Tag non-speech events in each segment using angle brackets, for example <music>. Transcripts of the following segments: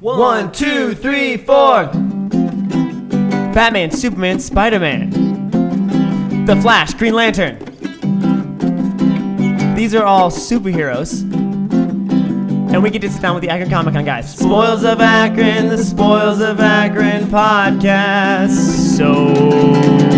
One, two, three, four. Batman, Superman, Spider Man. The Flash, Green Lantern. These are all superheroes. And we get to sit down with the Akron Comic Con guys. Spoils of Akron, the Spoils of Akron podcast. So.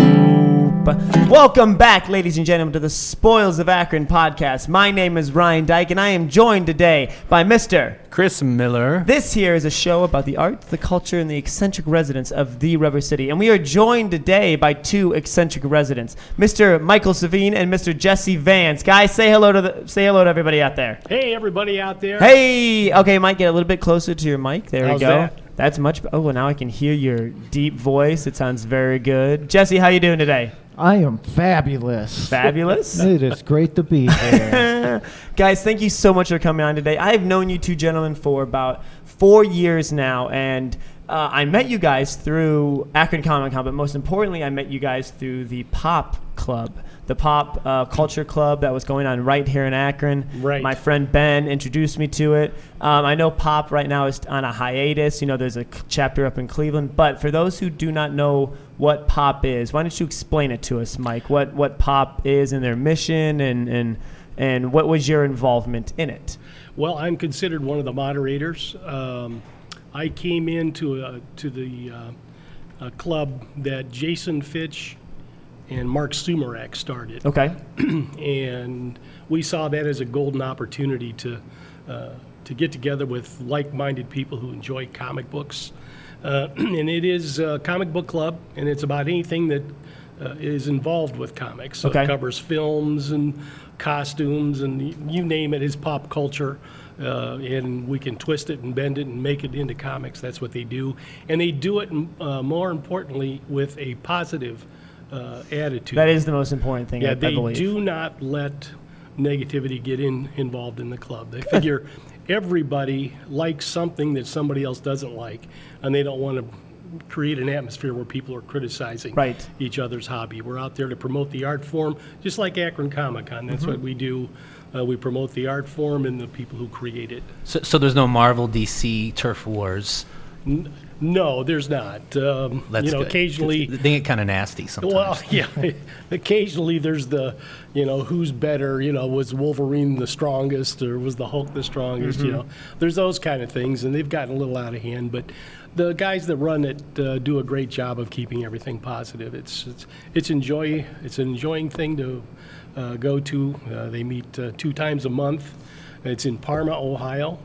Welcome back, ladies and gentlemen, to the Spoils of Akron podcast. My name is Ryan Dyke, and I am joined today by Mr. Chris Miller. This here is a show about the art, the culture, and the eccentric residents of the Rubber City. And we are joined today by two eccentric residents, Mr. Michael Savine and Mr. Jesse Vance. Guys, say hello to the, say hello to everybody out there. Hey, everybody out there. Hey, okay, Mike, get a little bit closer to your mic. There How's we go. that? That's much. Oh, well, now I can hear your deep voice. It sounds very good. Jesse, how you doing today? I am fabulous. Fabulous. <laughs> It is great to be here. <laughs> Guys, thank you so much for coming on today. I have known you two gentlemen for about four years now, and uh, I met you guys through Akron Comic Con, but most importantly, I met you guys through the Pop Club, the Pop uh, Culture Club that was going on right here in Akron. Right. My friend Ben introduced me to it. Um, I know Pop right now is on a hiatus. You know, there's a c- chapter up in Cleveland, but for those who do not know what Pop is, why don't you explain it to us, Mike? What what Pop is and their mission, and and and what was your involvement in it? Well, I'm considered one of the moderators. Um, I came into a, to the uh, a club that Jason Fitch and Marc Sumerak started, Okay. <clears throat> and we saw that as a golden opportunity to uh, to get together with like-minded people who enjoy comic books. Uh, <clears throat> and it is a comic book club, and it's about anything that uh, is involved with comics. So Okay. it covers films and costumes and you name it, it is pop culture. Uh, and we can twist it and bend it and make it into comics. That's what they do, and they do it uh, more importantly with a positive uh, attitude. That is the most important thing. Yeah, I they do not let negativity get in involved in the club. They figure <laughs> everybody likes something that somebody else doesn't like, and they don't want to create an atmosphere where people are criticizing Right. each other's hobby. We're out there to promote the art form, just like Akron Comic Con. That's Mm-hmm. what we do. Uh, we promote the art form and the people who create it. So, so there's no Marvel DC turf wars. N- no, there's not. Um, That's you know, good. occasionally. they get kind of nasty sometimes. Well, <laughs> yeah. Occasionally, there's the, you know, who's better? You know, was Wolverine the strongest, or was the Hulk the strongest? You know, there's those kind of things, and they've gotten a little out of hand. But the guys that run it uh, do a great job of keeping everything positive. It's it's it's enjoy it's an enjoying thing to uh, go to. Uh, they meet uh, two times a month. It's in Parma, Ohio.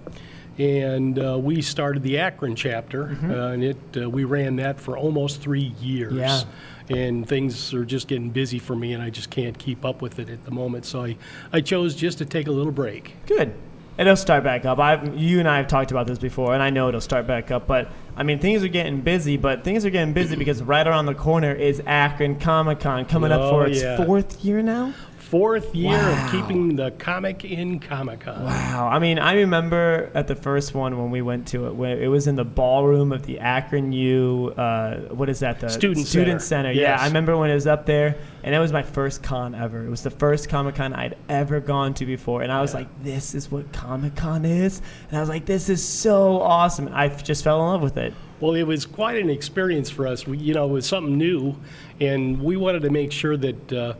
And uh, we started the Akron chapter, uh, and it uh, we ran that for almost three years Yeah. and things are just getting busy for me, and I just can't keep up with it at the moment. So I, I chose just to take a little break. Good. It'll start back up. I've, you and I have talked about this before, and I know it'll start back up. But I mean, things are getting busy. But things are getting busy because right around the corner is Akron Comic Con coming up for Oh, its yeah. fourth year now. Fourth year Wow. of keeping the comic in Comic Con. Wow. I mean, I remember at the first one when we went to it, when it was in the ballroom of the Akron U. Uh, what is that? The Student Student Center. Center. Yeah, I remember when it was up there, and it was my first con ever. It was the first Comic Con I'd ever gone to before, and I was like, "This is what Comic Con is," and I was like, "This is so awesome." I just fell in love with it. Well, it was quite an experience for us. We, you know, it was something new, and we wanted to make sure that, uh,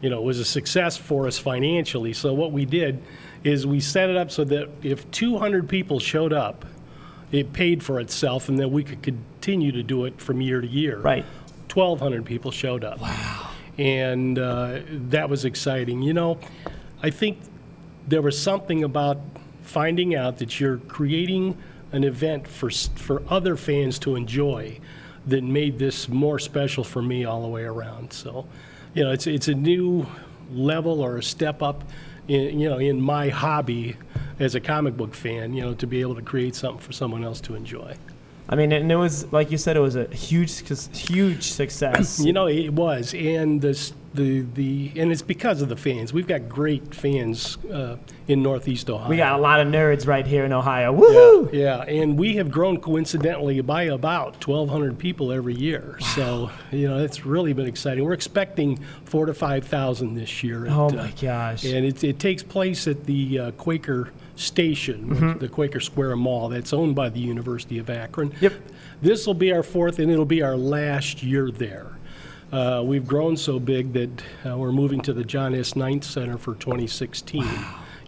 you know, it was a success for us financially. So what we did is we set it up so that if 200 people showed up, it paid for itself, and then we could continue to do it from year to year. Right. 1,200 people showed up. Wow. And uh, that was exciting. You know, I think there was something about finding out that you're creating an event for, for other fans to enjoy that made this more special for me all the way around. So, you know, it's, it's a new level or a step up in, you know, in my hobby as a comic book fan, you know, to be able to create something for someone else to enjoy. I mean, and it was like you said, it was a huge, huge success. <clears throat> You know, it was, and this, the the and it's because of the fans. We've got great fans uh, in Northeast Ohio. we got a lot of nerds right here in Ohio. Woohoo! Yeah, and we have grown coincidentally by about 1,200 people every year. So, you know, it's really been exciting. We're expecting four to 5,000 this year. at, Oh uh, my gosh. And it, it takes place at the uh, Quaker station, Mm-hmm. the Quaker Square Mall, that's owned by the University of Akron. Yep. This will be our fourth, and it'll be our last year there. Uh, we've grown so big that uh, we're moving to the John S. Knight Center for 2016.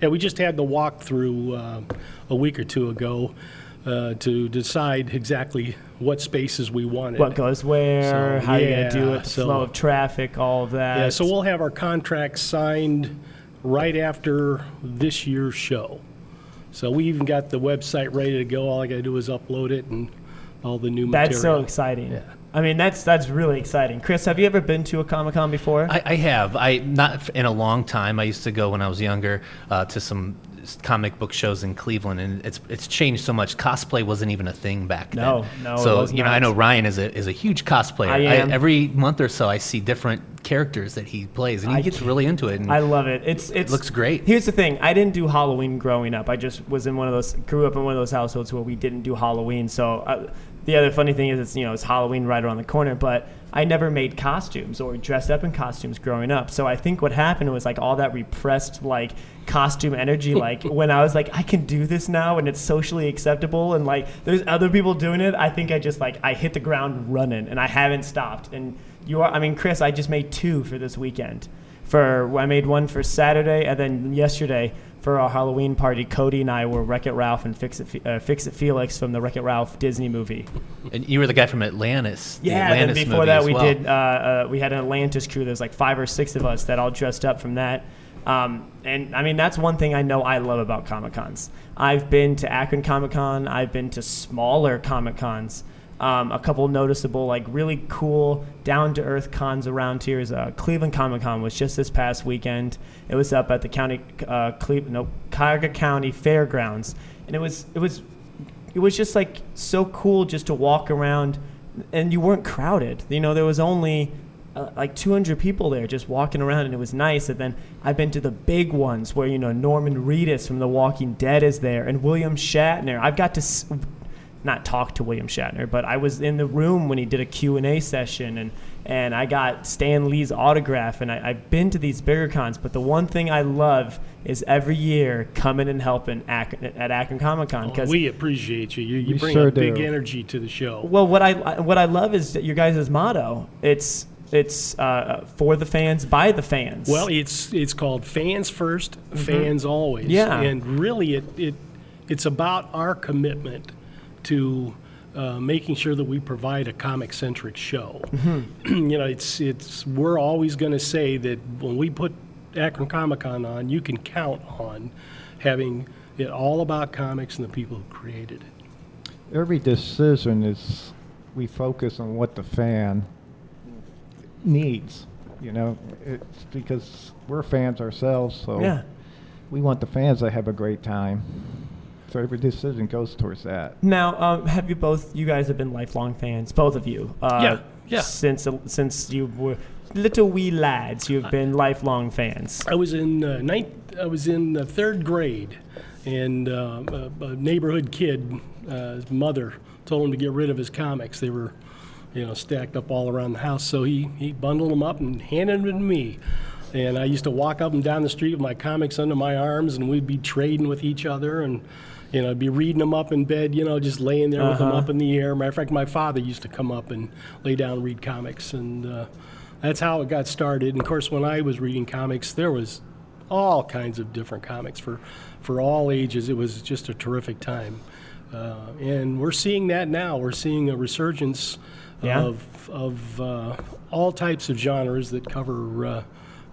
Yeah, we just had the walkthrough uh, a week or two ago uh, to decide exactly what spaces we wanted. What goes where? So, how you're gonna do it? The so- flow of traffic, all of that. Yeah, so we'll have our contract signed right after this year's show. So we even got the website ready to go. All I got to do is upload it and all the new That's so material. exciting. I mean, that's that's really exciting. Chris, have you ever been to a Comic Con before? I, I have. I not in a long time. I used to go when I was younger uh, to some comic book shows in Cleveland, and it's it's changed so much. Cosplay wasn't even a thing back then. No, no, it So you know, I know Ryan is a is a huge cosplayer. I am. every month or so, I see different characters that he plays, and he I gets really into it. And I love it. It's it's looks great. Here's the thing: I didn't do Halloween growing up. I just was in one of those, grew up in one of those households where we didn't do Halloween. So uh, the other funny thing is, it's you know, it's Halloween right around the corner, but I never made costumes or dressed up in costumes growing up. So I think what happened was like all that repressed like costume energy. <laughs> Like when I was like, I can do this now, and it's socially acceptable, and like there's other people doing it. I think I just like I hit the ground running, and I haven't stopped. And you are, I mean, Chris, I just made two for this weekend for I made one for Saturday, and then yesterday for our Halloween party, Cody and I were Wreck It Ralph and Fix It, uh, Fix It Felix from the Wreck It Ralph Disney movie. and you were the guy from Atlantis. the Yeah, and before that we well. did uh, uh, we had an Atlantis crew. There's like five or six of us that all dressed up from that. Um, and I mean that's one thing I know I love about Comic Cons. I've been to Akron Comic Con. I've been to smaller Comic Cons. Um, a couple noticeable, like really cool, down to earth cons around here is uh, Cleveland Comic Con was just this past weekend. It was up at the county, uh, no, Cuyahoga County Fairgrounds, and it was it was it was just like so cool just to walk around and you weren't crowded. You know there was only uh, like 200 people there just walking around and it was nice. And then i've been to the big ones where you know norman reedus from the walking dead is there and william shatner. I've got to s- not talk to william shatner but i was in the room when he did a q&a session and and i got stan lee's autograph and I, i've been to these bigger cons but the one thing i love is every year coming and helping Akron, at akron comic-con because we appreciate you. You, you bring sure a big do. energy to the show. well, what I what I love is your guys' motto. It's it's uh, for the fans, by the fans. Well, it's it's called fans 1st fans always. Mm-hmm. Yeah. and really, it it it's about our commitment to. Uh, making sure that we provide a comic centric show. Mm-hmm. <clears throat> you know, it's it's we're always going to say that when we put Akron Comic Con on, you can count on having it all about comics and the people who created it. Every decision is, we focus on what the fan needs. You know, it's because we're fans ourselves, so yeah. we want the fans to have a great time. So every decision goes towards that. Now, um, have you both? You guys have been lifelong fans, both of you. Uh, Yeah, yeah. Since since you were little wee lads, you've been lifelong fans. I was in uh, ninth. I was in the third grade, and uh, a, a neighborhood kid, uh, his mother told him to get rid of his comics. They were, you know, stacked up all around the house. So he he bundled them up and handed them to me. And I used to walk up and down the street with my comics under my arms, and we'd be trading with each other, and you know, I'd be reading them up in bed, you know, just laying there with them Uh-huh. up in the air. Matter of fact, my father used to come up and lay down and read comics, and uh, that's how it got started. And of course, when I was reading comics, there was all kinds of different comics for for all ages. It was just a terrific time, uh, and we're seeing that now. We're seeing a resurgence Yeah. of of uh, all types of genres that cover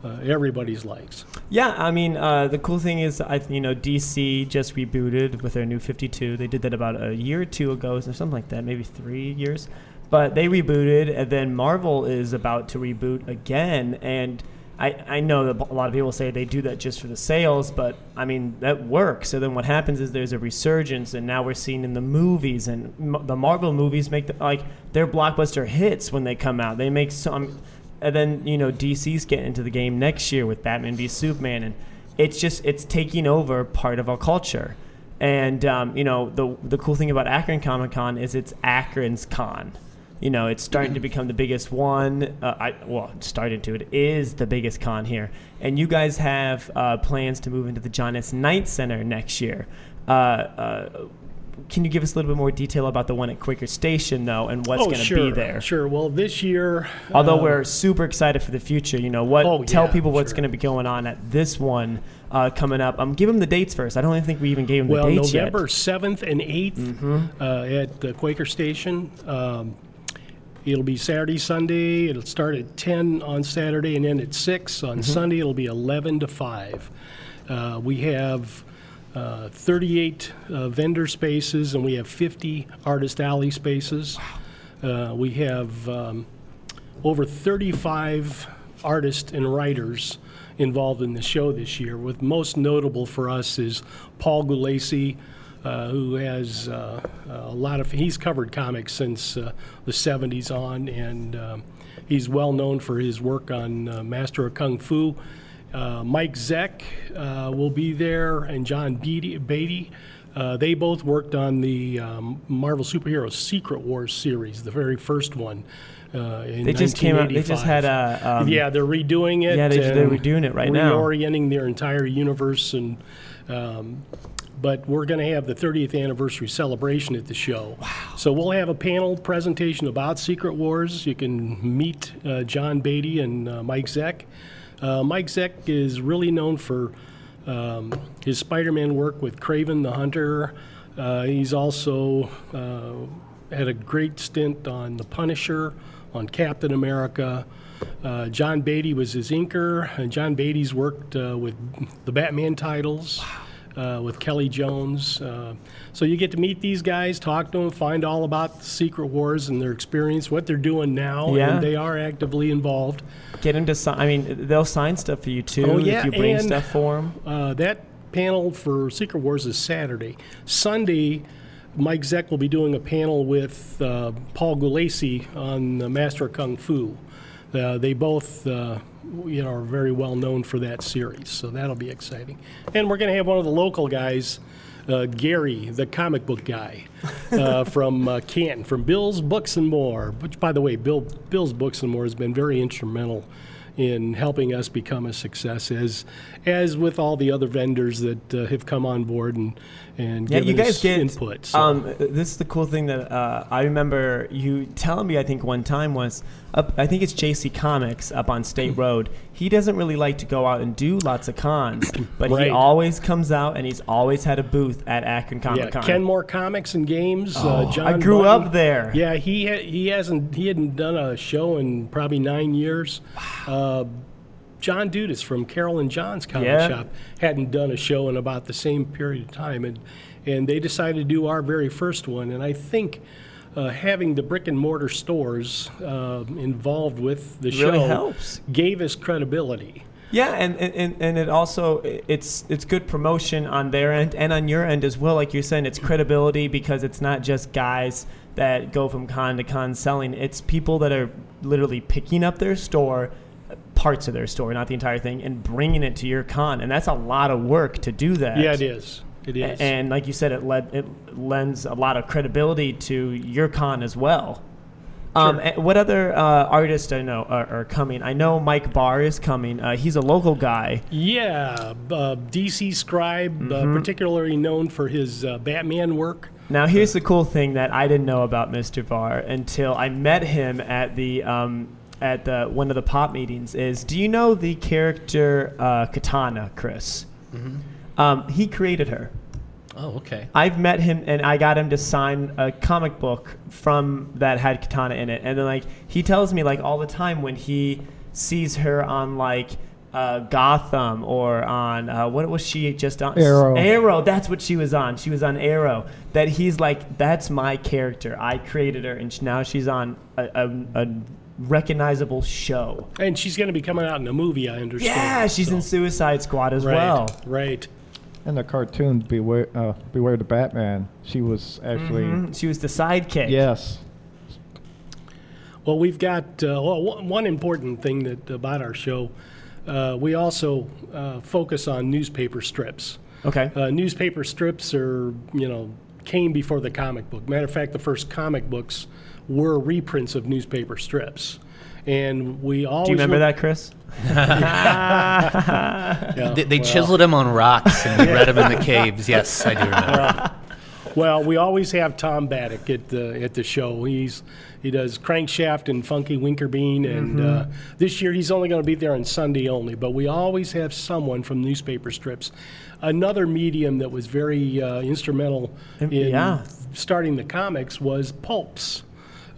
uh, everybody's likes. Yeah, I mean, uh, the cool thing is, I you know, DC just rebooted with their new 52. They did that about a year or two ago, or something like that, maybe three years. But they rebooted, and then Marvel is about to reboot again. And I, I know that a lot of people say they do that just for the sales, but I mean, that works. So then what happens is there's a resurgence, and now we're seeing in the movies, and the Marvel movies make the, like their blockbuster hits when they come out. They make some and then you know DC's getting into the game next year with Batman v Superman, and it's just it's taking over part of our culture. And um, you know the the cool thing about Akron Comic Con is it's Akron's con. You know, it's starting to become the biggest one. Uh, I well, starting to. It is the biggest con here, and you guys have uh, plans to move into the John S. Knight Center next year. Uh, uh, can you give us a little bit more detail about the one at Quaker Station, though, and what's oh, going to sure, be there? Sure. Well, this year, Although uh, we're super excited for the future, you know, what Oh, tell yeah, people what's sure. going to be going on at this one uh, coming up. Um, give them the dates first. I don't even think we even gave them well, the dates November yet. seventh and 8th uh, at the Quaker Station. Um, it'll be Saturday, Sunday. It'll start at ten on Saturday and end at six on Sunday. It'll be eleven to five. Uh, we have. Uh, 38 uh, vendor spaces, and we have 50 artist alley spaces. Uh, we have um, over 35 artists and writers involved in the show this year. With most notable for us is Paul Gulacy, uh, who has uh, a lot of. He's covered comics since uh, the 70s on, and um, he's well known for his work on uh, Master of Kung Fu. Uh, Mike Zeck uh, will be there, and John Beatty. Beatty. Uh, they both worked on the um, Marvel Superhero Secret Wars series, the very first one. Uh, in They just came out. They just 1985. had a. Um, yeah, they're redoing it. Yeah, they- they're redoing it right now. Reorienting their entire universe, and um, but we're going to have the 30th anniversary celebration at the show. Wow! So we'll have a panel presentation about Secret Wars. You can meet uh, John Beatty and uh, Mike Zeck. Uh, Mike Zeck is really known for um, his Spider-Man work with Kraven the Hunter. Uh, he's also uh, had a great stint on The Punisher, on Captain America. Uh, John Beatty was his inker, and John Beatty's worked uh, with the Batman titles, uh, with Kelly Jones. Uh, so you get to meet these guys, talk to them, find all about the Secret Wars and their experience, what they're doing now, Yeah. and they are actively involved. Get them to sign. I mean, they'll sign stuff for you too Oh, yeah, if you bring and- stuff for them. Uh, that panel for Secret Wars is Saturday. Sunday, Mike Zeck will be doing a panel with uh, Paul Gulacy on the Master of Kung Fu. Uh, they both, uh, you know, are very well known for that series, so that'll be exciting. And we're going to have one of the local guys, uh, Gary, the comic book guy uh, <laughs> from uh, Canton, from Bill's Books and More. Which, by the way, Bill Bill's Books and More has been very instrumental in helping us become a success, as as with all the other vendors that uh, have come on board and and Yeah, you guys get input. So. Um, this is the cool thing that uh, I remember you telling me. I think one time was up. I think it's JC Comics up on State Road. He doesn't really like to go out and do lots of cons, <clears throat> but he always comes out and he's always had a booth at Akron yeah, Comic Con. Kenmore Comics and Games. uh, John I grew Button. up there. Yeah, he ha- he hasn't he hadn't done a show in probably nine years. Uh, John Dudas from Carol and John's comic Yeah. shop hadn't done a show in about the same period of time, and and they decided to do our very first one. And I think uh, having the brick and mortar stores uh, involved with the show Really helps. gave us credibility. Yeah, and, and, and it also it's it's good promotion on their end and on your end as well. Like you're saying, it's credibility because it's not just guys that go from con to con selling. It's people that are literally picking up their store, parts of their story, not the entire thing, and bringing it to your con. And that's a lot of work to do that. Yeah, it is. It is. And like you said, it led it lends a lot of credibility to your con as well. Um, Sure. and what other uh, artists I know are, are coming? I know Mike Barr is coming. Uh, he's a local guy. Yeah, uh, DC Scribe, Mm-hmm. uh, particularly known for his uh, Batman work. Now, here's the cool thing that I didn't know about Mr. Barr until I met him at the um, at the one of the pop meetings. Is do you know the character uh, Katana, Chris? Um, he created her. Oh, okay. I've met him and I got him to sign a comic book from that had Katana in it. And then like he tells me like all the time when he sees her on like uh, Gotham or on uh, what was she just on? Arrow. Arrow. That's what she was on. She was on Arrow. That he's like that's my character. I created her and sh- now she's on a, a, a recognizable show. And she's going to be coming out in a movie, I understand. Yeah, she's so- in Suicide Squad as right, well. Right. In the cartoon, Beware, uh, Beware the Batman, she was actually, Mhm. She was the sidekick. yes. Well, we've got uh, well, one one important thing that about our show. Uh, we also uh, focus on newspaper strips. Okay. Uh, newspaper strips are, you know, came before the comic book. Matter of fact, the first comic books were reprints of newspaper strips. And we always Do you remember look- that, Chris? <laughs> Yeah, They, they well- chiseled him on rocks and we read him in the caves. <laughs> Yes, I do remember. Well, we always have Tom Batiuk at the at the show. He's he does Crankshaft and Funky Winkerbean, and uh, this year he's only going to be there on Sunday only. But we always have someone from newspaper strips. Another medium that was very uh, instrumental in yeah. starting the comics was pulps.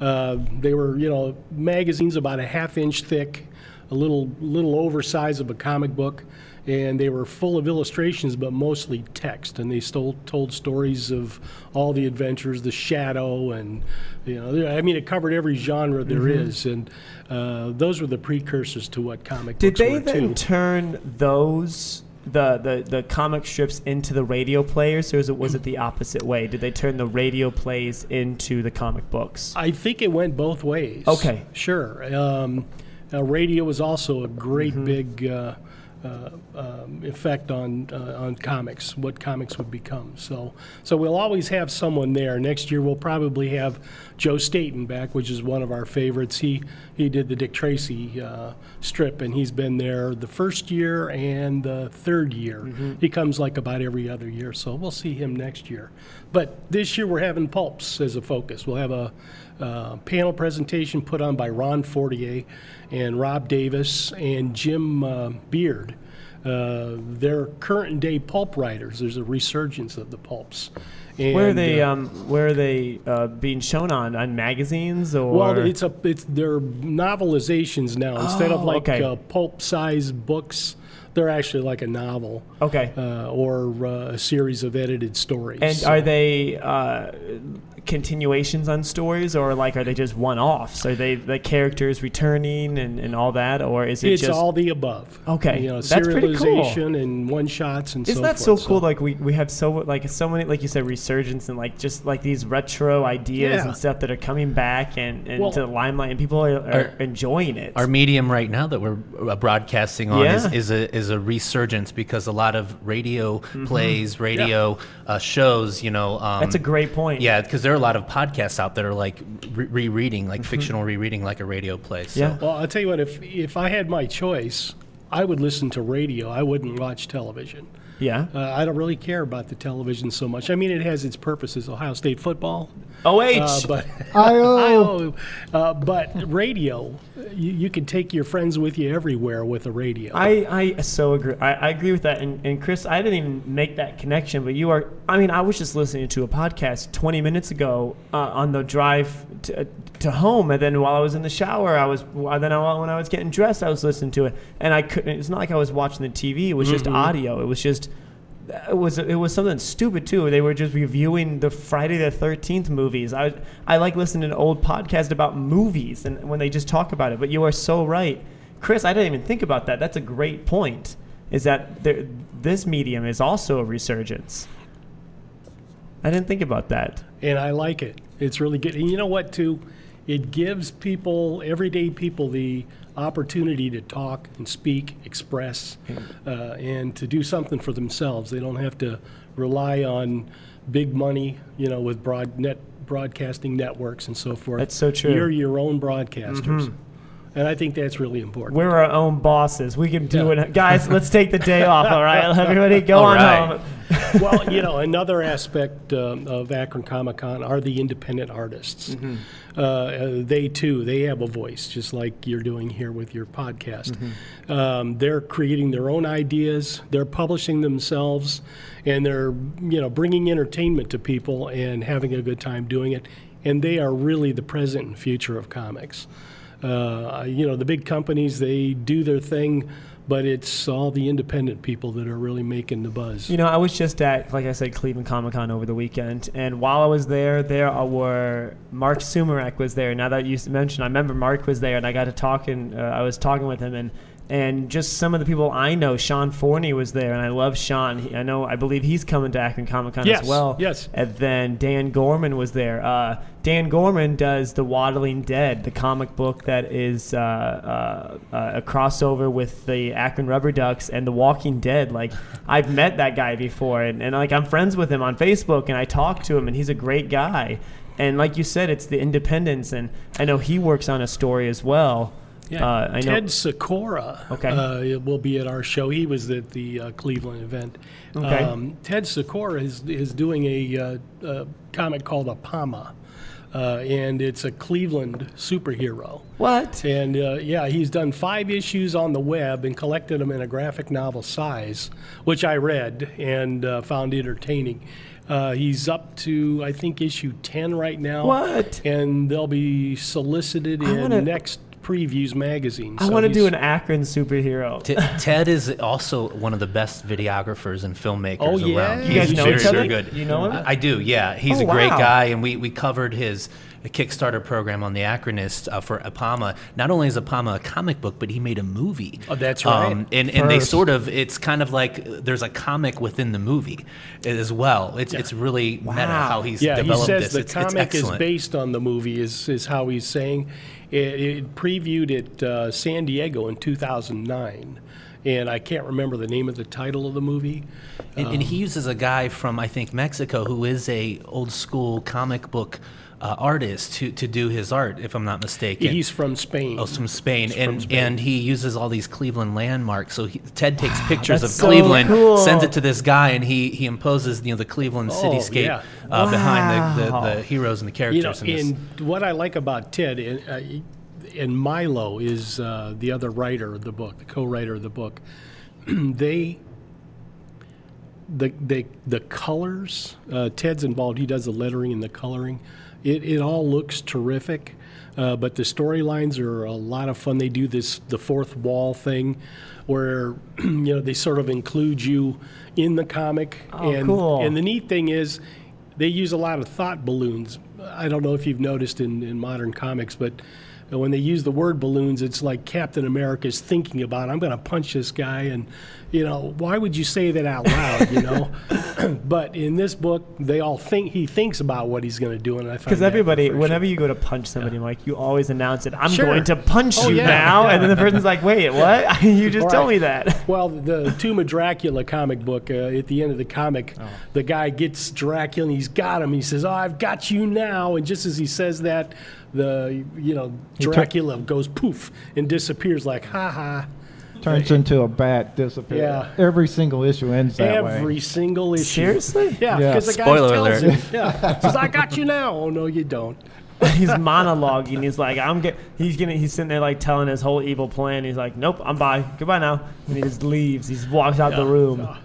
Uh, they were you know magazines about a half inch thick, a little little oversized of a comic book and they were full of illustrations, but mostly text. And they stole, told stories of all the adventures, the Shadow, and you know, I mean, it covered every genre there Mm-hmm. is, and uh, those were the precursors to what comic Did books they then too. turn those the, the the comic strips into the radio players, or is it, was it the opposite way? Did they turn the radio plays into the comic books? I think it went both ways. Okay. Sure. Um, uh, radio was also a great Mm-hmm. big uh, uh, um, effect on uh, on comics, what comics would become. So so we'll always have someone there. Next year we'll probably have Joe Staton back, which is one of our favorites. He he did the Dick Tracy uh, strip, and he's been there the first year and the third year. He comes like about every other year, so we'll see him next year. But this year we're having pulps as a focus. We'll have a uh, panel presentation put on by Ron Fortier and Rob Davis and Jim uh, Beard. Uh, they're current day pulp writers. There's a resurgence of the pulps. And, Where are they? uh, Um, where are they uh, being shown on? On magazines or? well, it's a it's they're novelizations now instead of Oh, like okay. uh, pulp size books. They're actually like a novel okay. uh, or uh, a series of edited stories. and So- are they uh, continuations on stories, or like are they just one-offs? Are they the characters returning and, and all that, or is it It's just? all the above. Okay, you know, that's pretty cool. serialization and one shots and Isn't so that forth. so cool? Like we, we have so like so many like you said resurgence and like just like these retro ideas Yeah. and stuff that are coming back and, and Well- to the limelight and people are, are Our- enjoying it. Our medium right now that we're uh, broadcasting on Yeah. is, is a is a resurgence because a lot of radio plays, radio uh, shows, you know. Um, Mm-hmm. That's a great point. Yeah, because there are a lot of podcasts out that are like re- rereading, like fictional rereading, like a radio play. So. Mm-hmm. Yeah. Well, I'll tell you what. If if I had my choice, I would listen to radio. I wouldn't watch television. Yeah. Uh, I don't really care about the television so much. I mean, it has its purposes. Ohio State football, OH. uh, <laughs> but I-O. <laughs> I-O. Uh, but radio, you, you can take your friends with you everywhere with a radio. I, I so agree. I, I agree with that. And, and Chris, I didn't even make that connection, but you are. I mean, I was just listening to a podcast 20 minutes ago uh, on the drive to, to home, and then while I was in the shower, I was. uh, Then I, when I was getting dressed, I was listening to it, and I couldn't. It's not like I was watching the TV. It was just audio. It was just. It was it was something stupid too. They were just reviewing the Friday the Thirteenth movies. I I like listening to old podcasts about movies and when they just talk about it. But you are so right, Chris. I didn't even think about that. That's a great point. Is that there, this medium is also a resurgence? I didn't think about that. and I like it. It's really good. And you know what, too? It gives people, everyday people, the opportunity to talk and speak, express, uh, and to do something for themselves. They don't have to rely on big money, you know, with broad net broadcasting networks and so forth. That's so true. Mm-hmm. You're your own broadcasters. And I think that's really important. We're our own bosses. We can do Yeah. it, guys. Let's take the day off. All right, <laughs> everybody, go All on right. home. <laughs> well, you know, another aspect um, of Akron Comic Con are the independent artists. Uh, uh, they too, they have a voice, just like you're doing here with your podcast. Um, they're creating their own ideas. They're publishing themselves, and they're you know bringing entertainment to people and having a good time doing it. And they are really the present and future of comics. Uh, you know, the big companies they do their thing. But it's all the independent people that are really making the buzz. You know, I was just at, like I said, Cleveland Comic Con over the weekend, and while I was there, there were Marc Sumerak was there. Now that you mentioned, I remember Mark was there, and I got to talking. Uh, I was talking with him, and and just some of the people I know. Sean Forney was there, and I love Sean. He, I know, I believe he's coming to Akron Comic Con Yes, as well. yes. And then Dan Gorman was there. Uh, Dan Gorman does the Waddling Dead, the comic book that is uh, uh, uh, a crossover with the Akron Rubber Ducks and The Walking Dead. Like I've met that guy before, and, and like I'm friends with him on Facebook, and I talk to him, and he's a great guy. And like you said, it's the independence, and I know he works on a story as well. Yeah, Uh, know. Ted Sikora Okay. uh, will be at our show. He was at the uh, Cleveland event. Okay. Um, Ted Sikora is, is doing a, uh, a comic called Apama, uh, and it's a Cleveland superhero. What? And uh, yeah, he's done five issues on the web and collected them in a graphic novel size, which I read and uh, found entertaining. Uh, he's up to, I think, issue 10 right now. What? And they'll be solicited I in wanna- next Previews magazine. I So want to do an Akron superhero. T- Ted is also one of the best videographers and filmmakers Oh, yeah? around. You guys He's know very, each other? very good. You know him? I, I do. Yeah, he's Oh, a great wow. guy, and we, we covered his Kickstarter program on the Acronist uh, for Apama. Not only is Apama a comic book, but he made a movie. Um, Oh, that's right. and and they sort of it's kind of like there's a comic within the movie as well. It's it's really meta Wow. how he's Yeah, he says this. the it's, it's comic is based on the movie, is, is how he's saying. It, it previewed at uh, San Diego in 2009. And I can't remember the name of the title of the movie. And, and he uses a guy from I think Mexico who is a old school comic book uh, artist to, to do his art, if I'm not mistaken. He's from Spain. Oh, from Spain, He's from and Spain. and he uses all these Cleveland landmarks. So he, Ted takes pictures of that's so Cleveland, cool. sends it to this guy, and he he imposes you know the Cleveland Oh, cityscape yeah. uh, behind the, the, the heroes and the You know, characters. in this. and what I like about Ted and, uh, and Milo is uh, the other writer of the book, the co-writer of the book. <clears throat> they, the the the colors. Uh, Ted's involved. He does the lettering and the coloring. It it all looks terrific. Uh, but the storylines are a lot of fun. They do this the fourth wall thing, where <clears throat> you know they sort of include you in the comic. Oh, and, cool. And the neat thing is, they use a lot of thought balloons. I don't know if you've noticed in, in modern comics, but when they use the word balloons, it's like Captain America is thinking about, I'm going to punch this guy. And, you know, why would you say that out loud, you know? <laughs> but in this book, they all think, he thinks about what he's going to do. And I Because everybody, whenever you go to punch somebody, Mike, you always announce it. I'm Sure. going to punch Oh, you yeah, now, yeah. and then the person's like, "Wait, what? <laughs> <laughs> you just told me that." Well, the Tomb of Dracula comic book, uh, at the end of the comic, Oh. the guy gets Dracula and he's got him. He says, Oh, I've got you now. And just as he says that, the, you know, Dracula goes poof and disappears like, ha ha. Turns into a bat, disappears. Yeah. Every single issue ends that Every way. Every single issue. Seriously? Yeah, Yeah. because the guy Spoiler tells alert. him, yeah, says, I got you now. Oh, no, you don't. <laughs> he's monologuing. He's like, "I'm get." He's gonna. He's sitting there like telling his whole evil plan. He's like, "Nope, I'm bye. Goodbye now." And he just leaves. He just walks out the room. Yeah.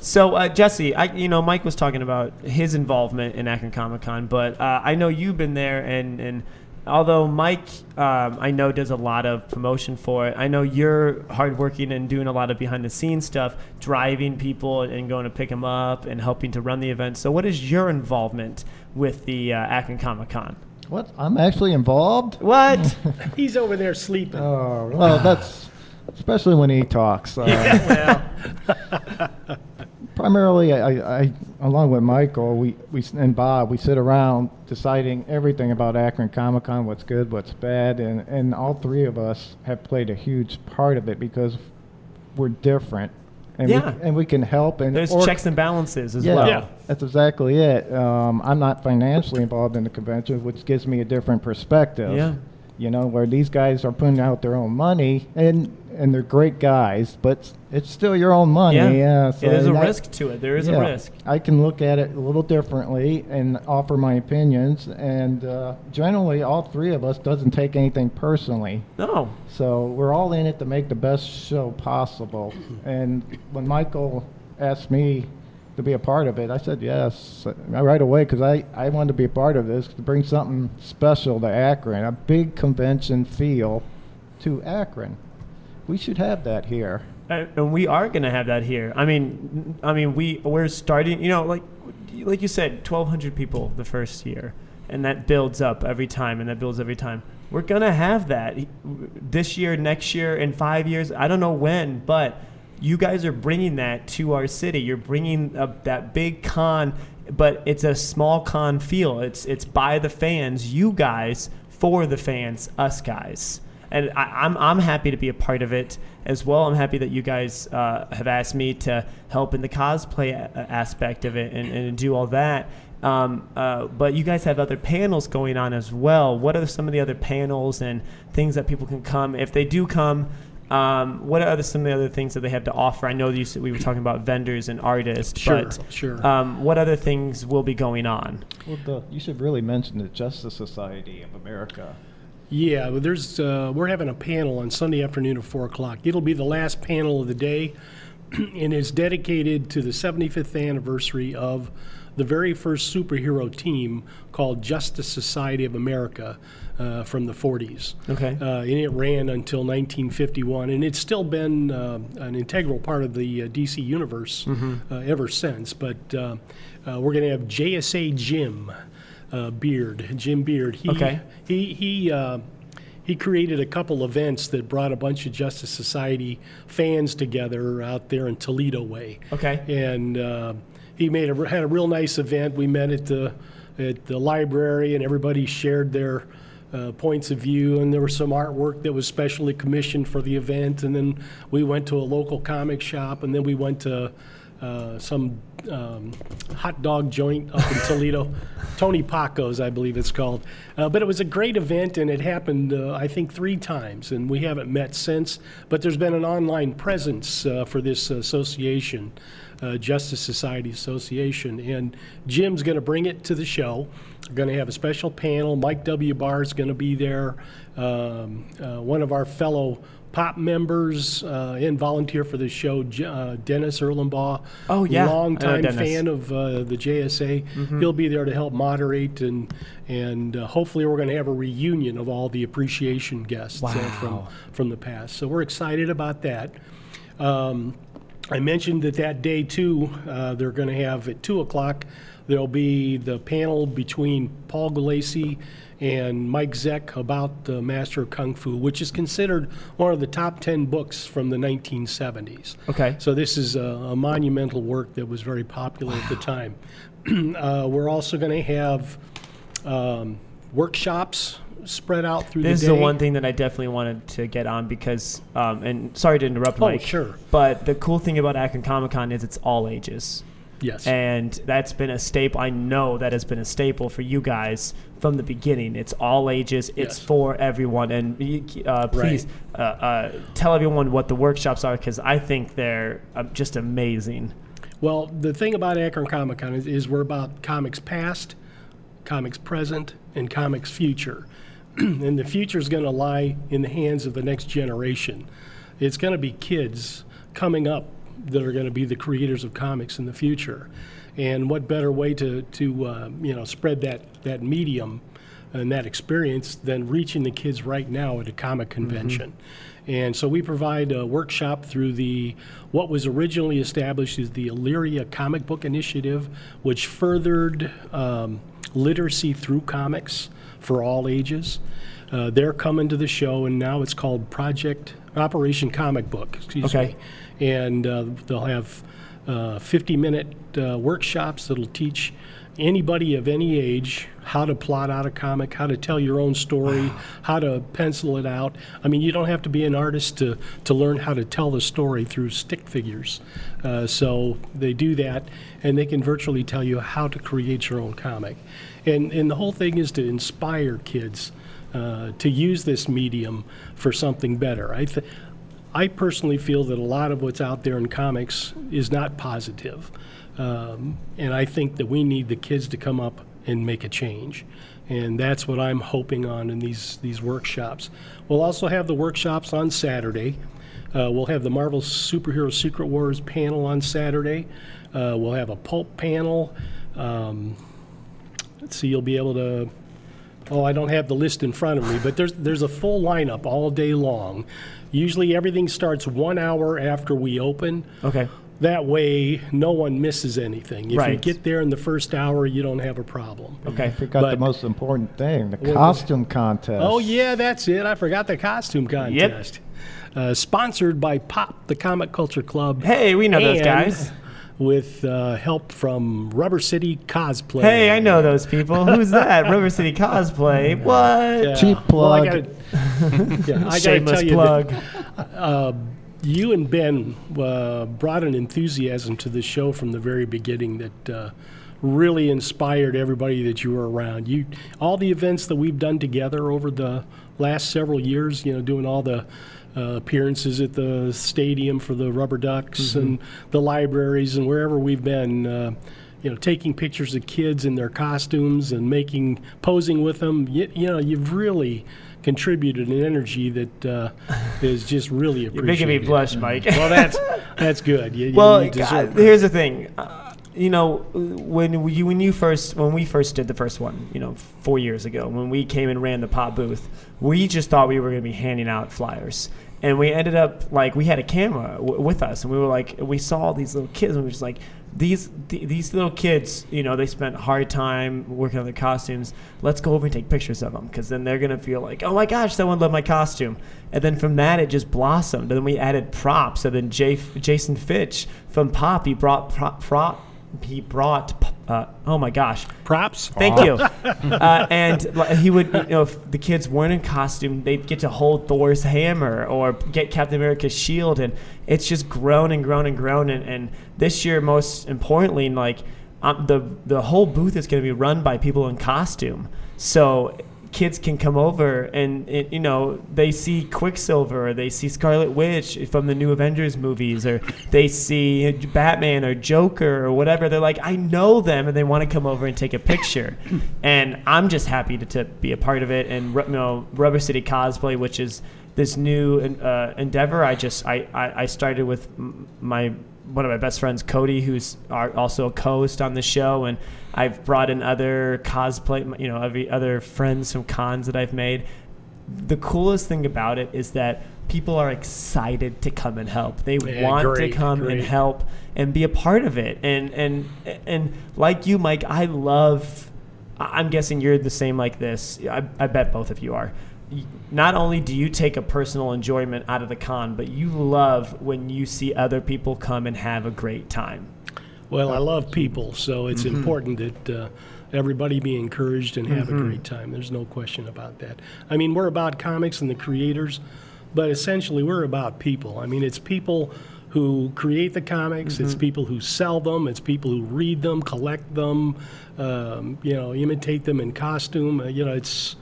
So, uh, Jesse, I, you know, Mike was talking about his involvement in Akron Comic Con, but uh, I know you've been there, and, and although Mike, um, I know, does a lot of promotion for it, I know you're hardworking and doing a lot of behind the scenes stuff, driving people and going to pick them up and helping to run the event. So, what is your involvement with the uh, Akron Comic Con? What? I'm actually involved? What? <laughs> He's over there sleeping. Oh, well, that's especially when he talks. Uh, <laughs> well, <laughs> primarily, I, I, along with Michael, we, we and Bob, we sit around deciding everything about Akron Comic Con, what's good, what's bad, and, and all three of us have played a huge part of it because we're different, and Yeah. we, and we can help and There's or- checks and balances as yeah, well. Yeah. that's exactly it. Um, I'm not financially involved in the convention, which gives me a different perspective. Yeah. You know, where these guys are putting out their own money, and and they're great guys, but it's still your own money. Yeah. Yeah, so There's a I- risk to it. There is a risk. I can look at it a little differently and offer my opinions, and uh, generally, all three of us doesn't take anything personally. No. So we're all in it to make the best show possible. <clears throat> And when Michael asked me to be a part of it, I said yes uh, right away because I, I wanted to be a part of this to bring something special to Akron, a big convention feel to Akron. We should have that here. and and we are going to have that here. I mean, I mean, we we're starting. You know, like like you said, twelve hundred people the first year, and that builds up every time, and that builds every time. We're gonna have that this year, next year, in five years. I don't know when, but you guys are bringing that to our city. You're bringing up that big con, but it's a small con feel. It's it's by the fans, you guys for the fans, us guys. And I, I'm I'm happy to be a part of it as well. I'm happy that you guys uh, have asked me to help in the cosplay a- aspect of it and, and do all that. Um, uh, but you guys have other panels going on as well. What are some of the other panels and things that people can come if they do come? Um, what are the, some of the other things that they have to offer? I know you said we were talking about vendors and artists, Sure, but sure. Um, what other things will be going on? Well, the, you should really mention the Justice Society of America. Yeah, well, there's uh, we're having a panel on Sunday afternoon at four o'clock. It'll be the last panel of the day, <clears throat> and it's dedicated to the 75th anniversary of the very first superhero team called Justice Society of America uh, from the 40s. Okay. Uh, and it ran until 1951, and it's still been uh, an integral part of the uh, DC universe uh, ever since. But uh, uh, we're going to have JSA Jim uh, Beard, Jim Beard. He, Okay. He he. Uh, he created a couple events that brought a bunch of Justice Society fans together out there in Toledo way. Okay. And uh, he made a had a real nice event. We met at the at the library, and everybody shared their uh, points of view. And there was some artwork that was specially commissioned for the event. And then we went to a local comic shop, and then we went to uh, some um, hot dog joint up in Toledo, Tony Packo's, I believe it's called. Uh, but it was a great event, and it happened, uh, I think, three times, and we haven't met since. But there's been an online presence uh, for this association, uh, Justice Society Association, and Jim's going to bring it to the show. We're going to have a special panel. Mike W. Barr is going to be there. Um, uh, one of our fellow pop members uh, and volunteer for the show, uh, Dennis Erlenbaugh. Oh, yeah. Longtime fan of uh, the JSA. He'll be there to help moderate, and and uh, hopefully we're going to have a reunion of all the appreciation guests uh, from from the past. So we're excited about that. Um, I mentioned that that day too, uh, they're going to have at two o'clock. There'll be the panel between Paul Gulacy and Mike Zeck about the Master of Kung Fu, which is considered one of the top ten books from the 1970s. Okay. So this is a, a monumental work that was very popular at the time. <clears throat> uh, we're also going to have um, workshops spread out through This the is the one thing that I definitely wanted to get on because, um, and sorry to interrupt, Mike. Oh, sure. But the cool thing about Akron Comic Con is it's all ages. Yes. And that's been a staple. I know that has been a staple for you guys from the beginning. It's all ages. It's Yes. for everyone. And uh, please uh, uh, tell everyone what the workshops are because I think they're uh, just amazing. Well, the thing about Akron Comic Con is, is we're about comics past, comics present, and comics future. <clears throat> and the future is going to lie in the hands of the next generation. It's going to be kids coming up that are going to be the creators of comics in the future. And what better way to, to uh, you know, spread that, that medium and that experience than reaching the kids right now at a comic convention. And so we provide a workshop through the what was originally established as the Elyria Comic Book Initiative, which furthered um, literacy through comics for all ages. Uh, they're coming to the show, and now it's called Project Operation Comic Book. Excuse Okay. me. And uh, they'll have uh, 50-minute uh, workshops that'll teach anybody of any age how to plot out a comic, how to tell your own story, how to pencil it out. I mean, you don't have to be an artist to, to learn how to tell the story through stick figures. Uh, so they do that, and they can virtually tell you how to create your own comic. And, and the whole thing is to inspire kids uh, to use this medium for something better. I, th- I personally feel that a lot of what's out there in comics is not positive. Um, and I think that we need the kids to come up and make a change. And that's what I'm hoping on in these, these workshops. We'll also have the workshops on Saturday. Uh, we'll have the Marvel Superhero Secret Wars panel on Saturday. Uh, we'll have a pulp panel. Um, let's see, you'll be able to Oh, I don't have the list in front of me, but there's there's a full lineup all day long. Usually everything starts one hour after we open. Okay. That way, no one misses anything. If you get there in the first hour, you don't have a problem. Okay. I forgot the most important thing: the it? costume contest. Oh yeah, that's it. I forgot the costume contest. Uh, sponsored by Pop, the Comic Culture Club. Hey, we know those guys. With uh, help from Rubber City Cosplay. Hey, I know those people. Who's that? <laughs> Rubber City Cosplay. What? Yeah. Cheap Well, I plug. gotta, <laughs> yeah, I gotta Shameless tell you plug. That, uh, you and Ben uh, brought an enthusiasm to the show from the very beginning that uh, really inspired everybody that you were around. You, all the events that we've done together over the last several years, you know, doing all the uh, appearances at the stadium for the Rubber Ducks and the libraries and wherever we've been. Uh, you know, taking pictures of kids in their costumes and making posing with them. You, you know, you've really contributed an energy that uh, <laughs> is just really You're appreciated. making me blush, Mike. Well, that's <laughs> that's good. You, Well, you deserve God, here's the thing. Uh, you know, when you when you first when we first did the first one, you know, four years ago, when we came and ran the pop booth, we just thought we were going to be handing out flyers, and we ended up like we had a camera w- with us, and we were like, we saw these little kids, and we were just like. These th- these little kids, you know, they spent hard time working on their costumes. Let's go over and take pictures of them, because then they're gonna feel like, oh my gosh, someone loved my costume. And then from that, it just blossomed. And then we added props. And then Jason Fitch from Pop, he brought prop, prop he brought. Uh, oh my gosh! props. Thank you. <laughs> uh, and he would, you know, if the kids weren't in costume, they'd get to hold Thor's hammer or get Captain America's shield, and it's just grown and grown and grown. And, and this year, most importantly, like um, the the whole booth is going to be run by people in costume, so kids can come over and it, you know they see Quicksilver, or they see Scarlet Witch from the new Avengers movies, or <laughs> they see Batman or Joker or whatever. They're like, I know them, and they want to come over and take a picture. <coughs> and I'm just happy to, to be a part of it. And you know, Rubber City Cosplay, which is this new uh, endeavor. I just I, I, I started with my one of my best friends, Cody, who's also a co-host on the show, and I've brought in other cosplay, you know, other friends from cons that I've made. The coolest thing about it is that people are excited to come and help. They Yeah, want great, to come and help and be a part of it. And and and like you, Mike, I love. I'm guessing you're the same like this. I, I bet both of you are. Y- Not only do you take a personal enjoyment out of the con, but you love when you see other people come and have a great time. Well, I love people, so it's Mm-hmm. important that uh, everybody be encouraged and have Mm-hmm. a great time. There's no question about that. I mean, we're about comics and the creators, but essentially we're about people. I mean, it's people who create the comics, it's Mm-hmm. people who sell them, it's people who read them, collect them, um, you know, imitate them in costume. Uh, you know, it's,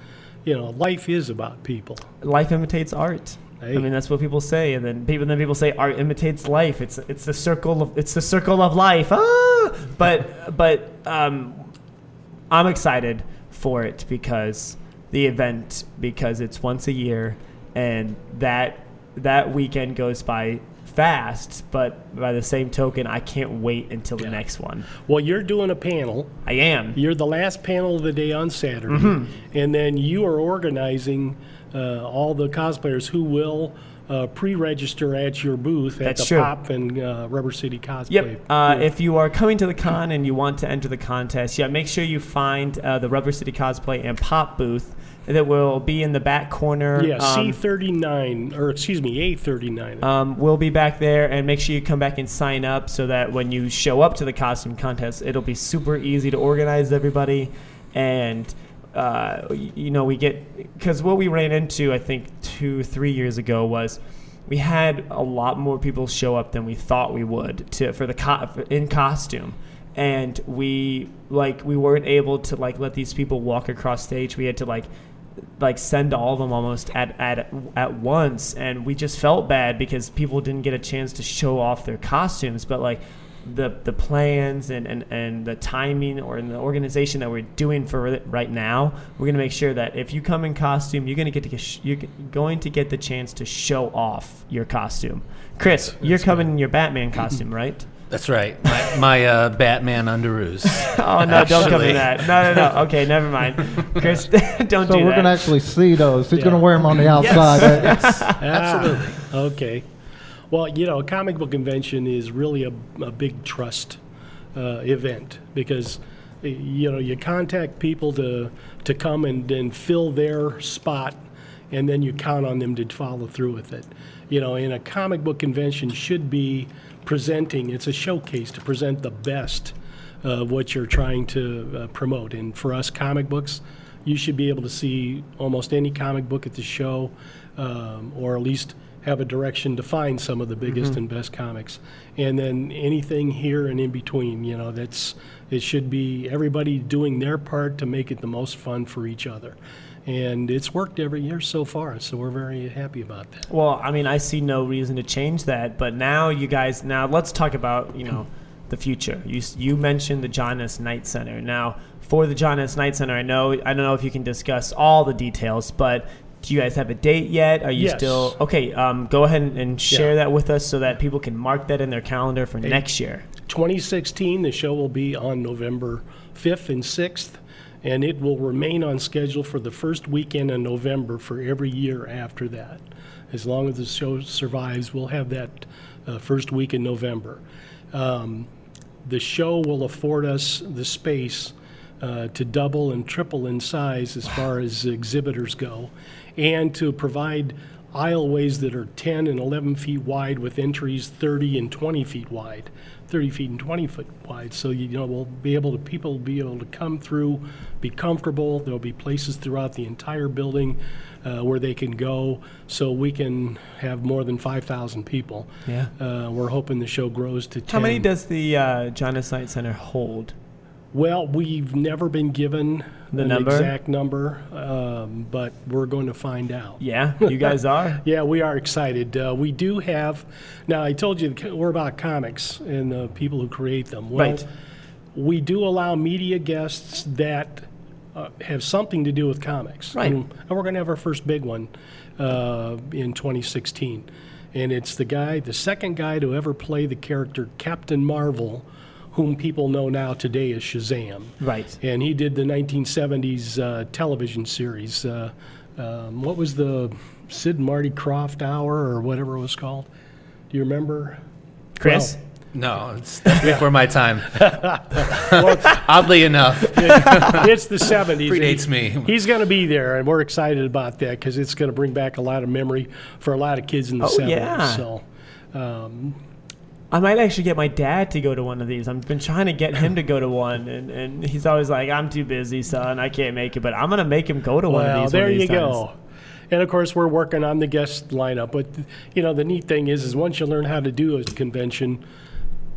you know, life is about people. Life imitates art. Hey. I mean, that's what people say, and then people then people say art imitates life. It's it's the circle of it's the circle of life. Ah! But but um, I'm excited for it because the event because it's once a year, and that that weekend goes by fast. But by the same token, I can't wait until the Yeah. next one. Well, you're doing a panel. I am. You're the last panel of the day on Saturday, Mm-hmm. and then you are organizing uh, all the cosplayers who will uh, pre-register at your booth at That's the true. Pop and uh, Rubber City Cosplay. Yep. Uh, if you are coming to the con and you want to enter the contest, yeah, make sure you find uh, the Rubber City Cosplay and Pop booth that will be in the back corner. yeah, Um, C39 or excuse me, A39. um, we'll be back there, and make sure you come back and sign up so that when you show up to the costume contest, it'll be super easy to organize everybody. And uh, you know, we get because what we ran into, I think, two, three years ago was we had a lot more people show up than we thought we would to for the co- in costume and we like we weren't able to like let these people walk across stage we had to like like send all of them almost at, at at once. And we just felt bad because people didn't get a chance to show off their costumes. But like the the plans and, and, and the timing or in the organization that we're doing for it right now we're going to make sure that if you come in costume you're going to get to get sh- you're going to get the chance to show off your costume. Chris you're coming in your batman costume right That's right. My, my uh, Batman underoos. <laughs> Oh no! Don't cover Actually. that. No, no, no. <laughs> Okay, never mind. Chris, <laughs> don't So do we're that. gonna actually see those. He's Yeah. gonna wear them on the outside. Ah, Absolutely. Okay. Well, you know, a comic book convention is really a, a big trust uh, event because you know you contact people to to come and, and fill their spot, and then you count on them to follow through with it. You know, in a comic book convention should be presenting. It's a showcase to present the best of what you're trying to uh, promote. And for us, comic books, you should be able to see almost any comic book at the show, um, or at least have a direction to find some of the biggest and best comics. And then anything here and in between, you know, that's it should be everybody doing their part to make it the most fun for each other. And it's worked every year so far, so we're very happy about that. Well, I mean, I see no reason to change that. But now, you guys, now let's talk about you know <clears throat> the future. You you mentioned the John S. Knight Center. Now, for the John S. Knight Center, I know I don't know if you can discuss all the details, but do you guys have a date yet? Are you Yes. still okay? Um, go ahead and, and share Yeah. that with us so that people can mark that in their calendar for next year. 2016, the show will be on November 5th and 6th, and it will remain on schedule for the first weekend in November for every year after that. As long as the show survives, we'll have that uh, first week in November. Um, the show will afford us the space uh, to double and triple in size as far as exhibitors go, and to provide aisleways that are 10 and 11 feet wide with entries 30 and 20 feet wide, 30 feet and 20 foot wide. So you know we'll be able to people will be able to come through, be comfortable. There'll be places throughout the entire building uh, where they can go, so we can have more than 5,000 people. Yeah. Uh, we're hoping the show grows to 10. How many does the uh, John S. Knight Center hold? Well, we've never been given The an number? exact number, um, but we're going to find out. Yeah, you guys <laughs> are. Yeah, we are excited. Uh, we do have. Now, I told you we're about comics and the people who create them. Well, Right. We do allow media guests that uh, have something to do with comics. Right. And, and we're going to have our first big one uh, in 2016. And it's the guy, the second guy to ever play the character Captain Marvel, whom people know now today as Shazam Right. and he did the 1970s uh, television series. Uh, um, what was the Sid and Marty Krofft Hour or whatever it was called? Do you remember? Chris? No, it's before my time. well, Oddly enough, <laughs> it's the 70s. predates me. He's going to be there, and we're excited about that because it's going to bring back a lot of memory for a lot of kids in the Oh, 70s. yeah. So, um, I might actually get my dad to go to one of these. I've been trying to get him to go to one, and, and he's always like, "I'm too busy, son. I can't make it." But I'm gonna make him go to one of these. there of you times. go. And of course, we're working on the guest lineup. But you know, the neat thing is, is once you learn how to do a convention,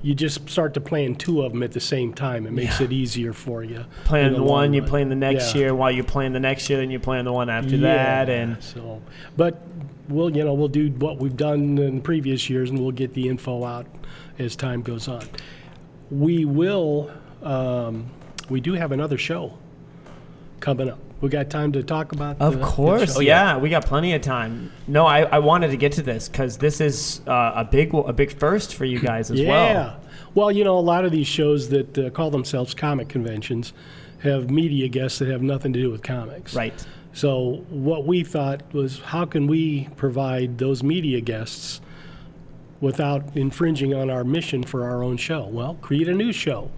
you just start to plan two of them at the same time. It makes it easier for you. Plan the one, you plan the next Yeah. year. While you plan the next year, then you plan the one after Yeah, that, and so, but we'll, you know, we'll do what we've done in previous years, and we'll get the info out as time goes on. We will. Um, we do have another show coming up. We got time to talk about. Of the- the course, show? yeah. we got plenty of time. No, I, I wanted to get to this because this is uh, a big a big first for you guys as Yeah. well. Well, you know, a lot of these shows that uh, call themselves comic conventions have media guests that have nothing to do with comics. Right. So what we thought was, how can we provide those media guests without infringing on our mission for our own show? Well, create a new show.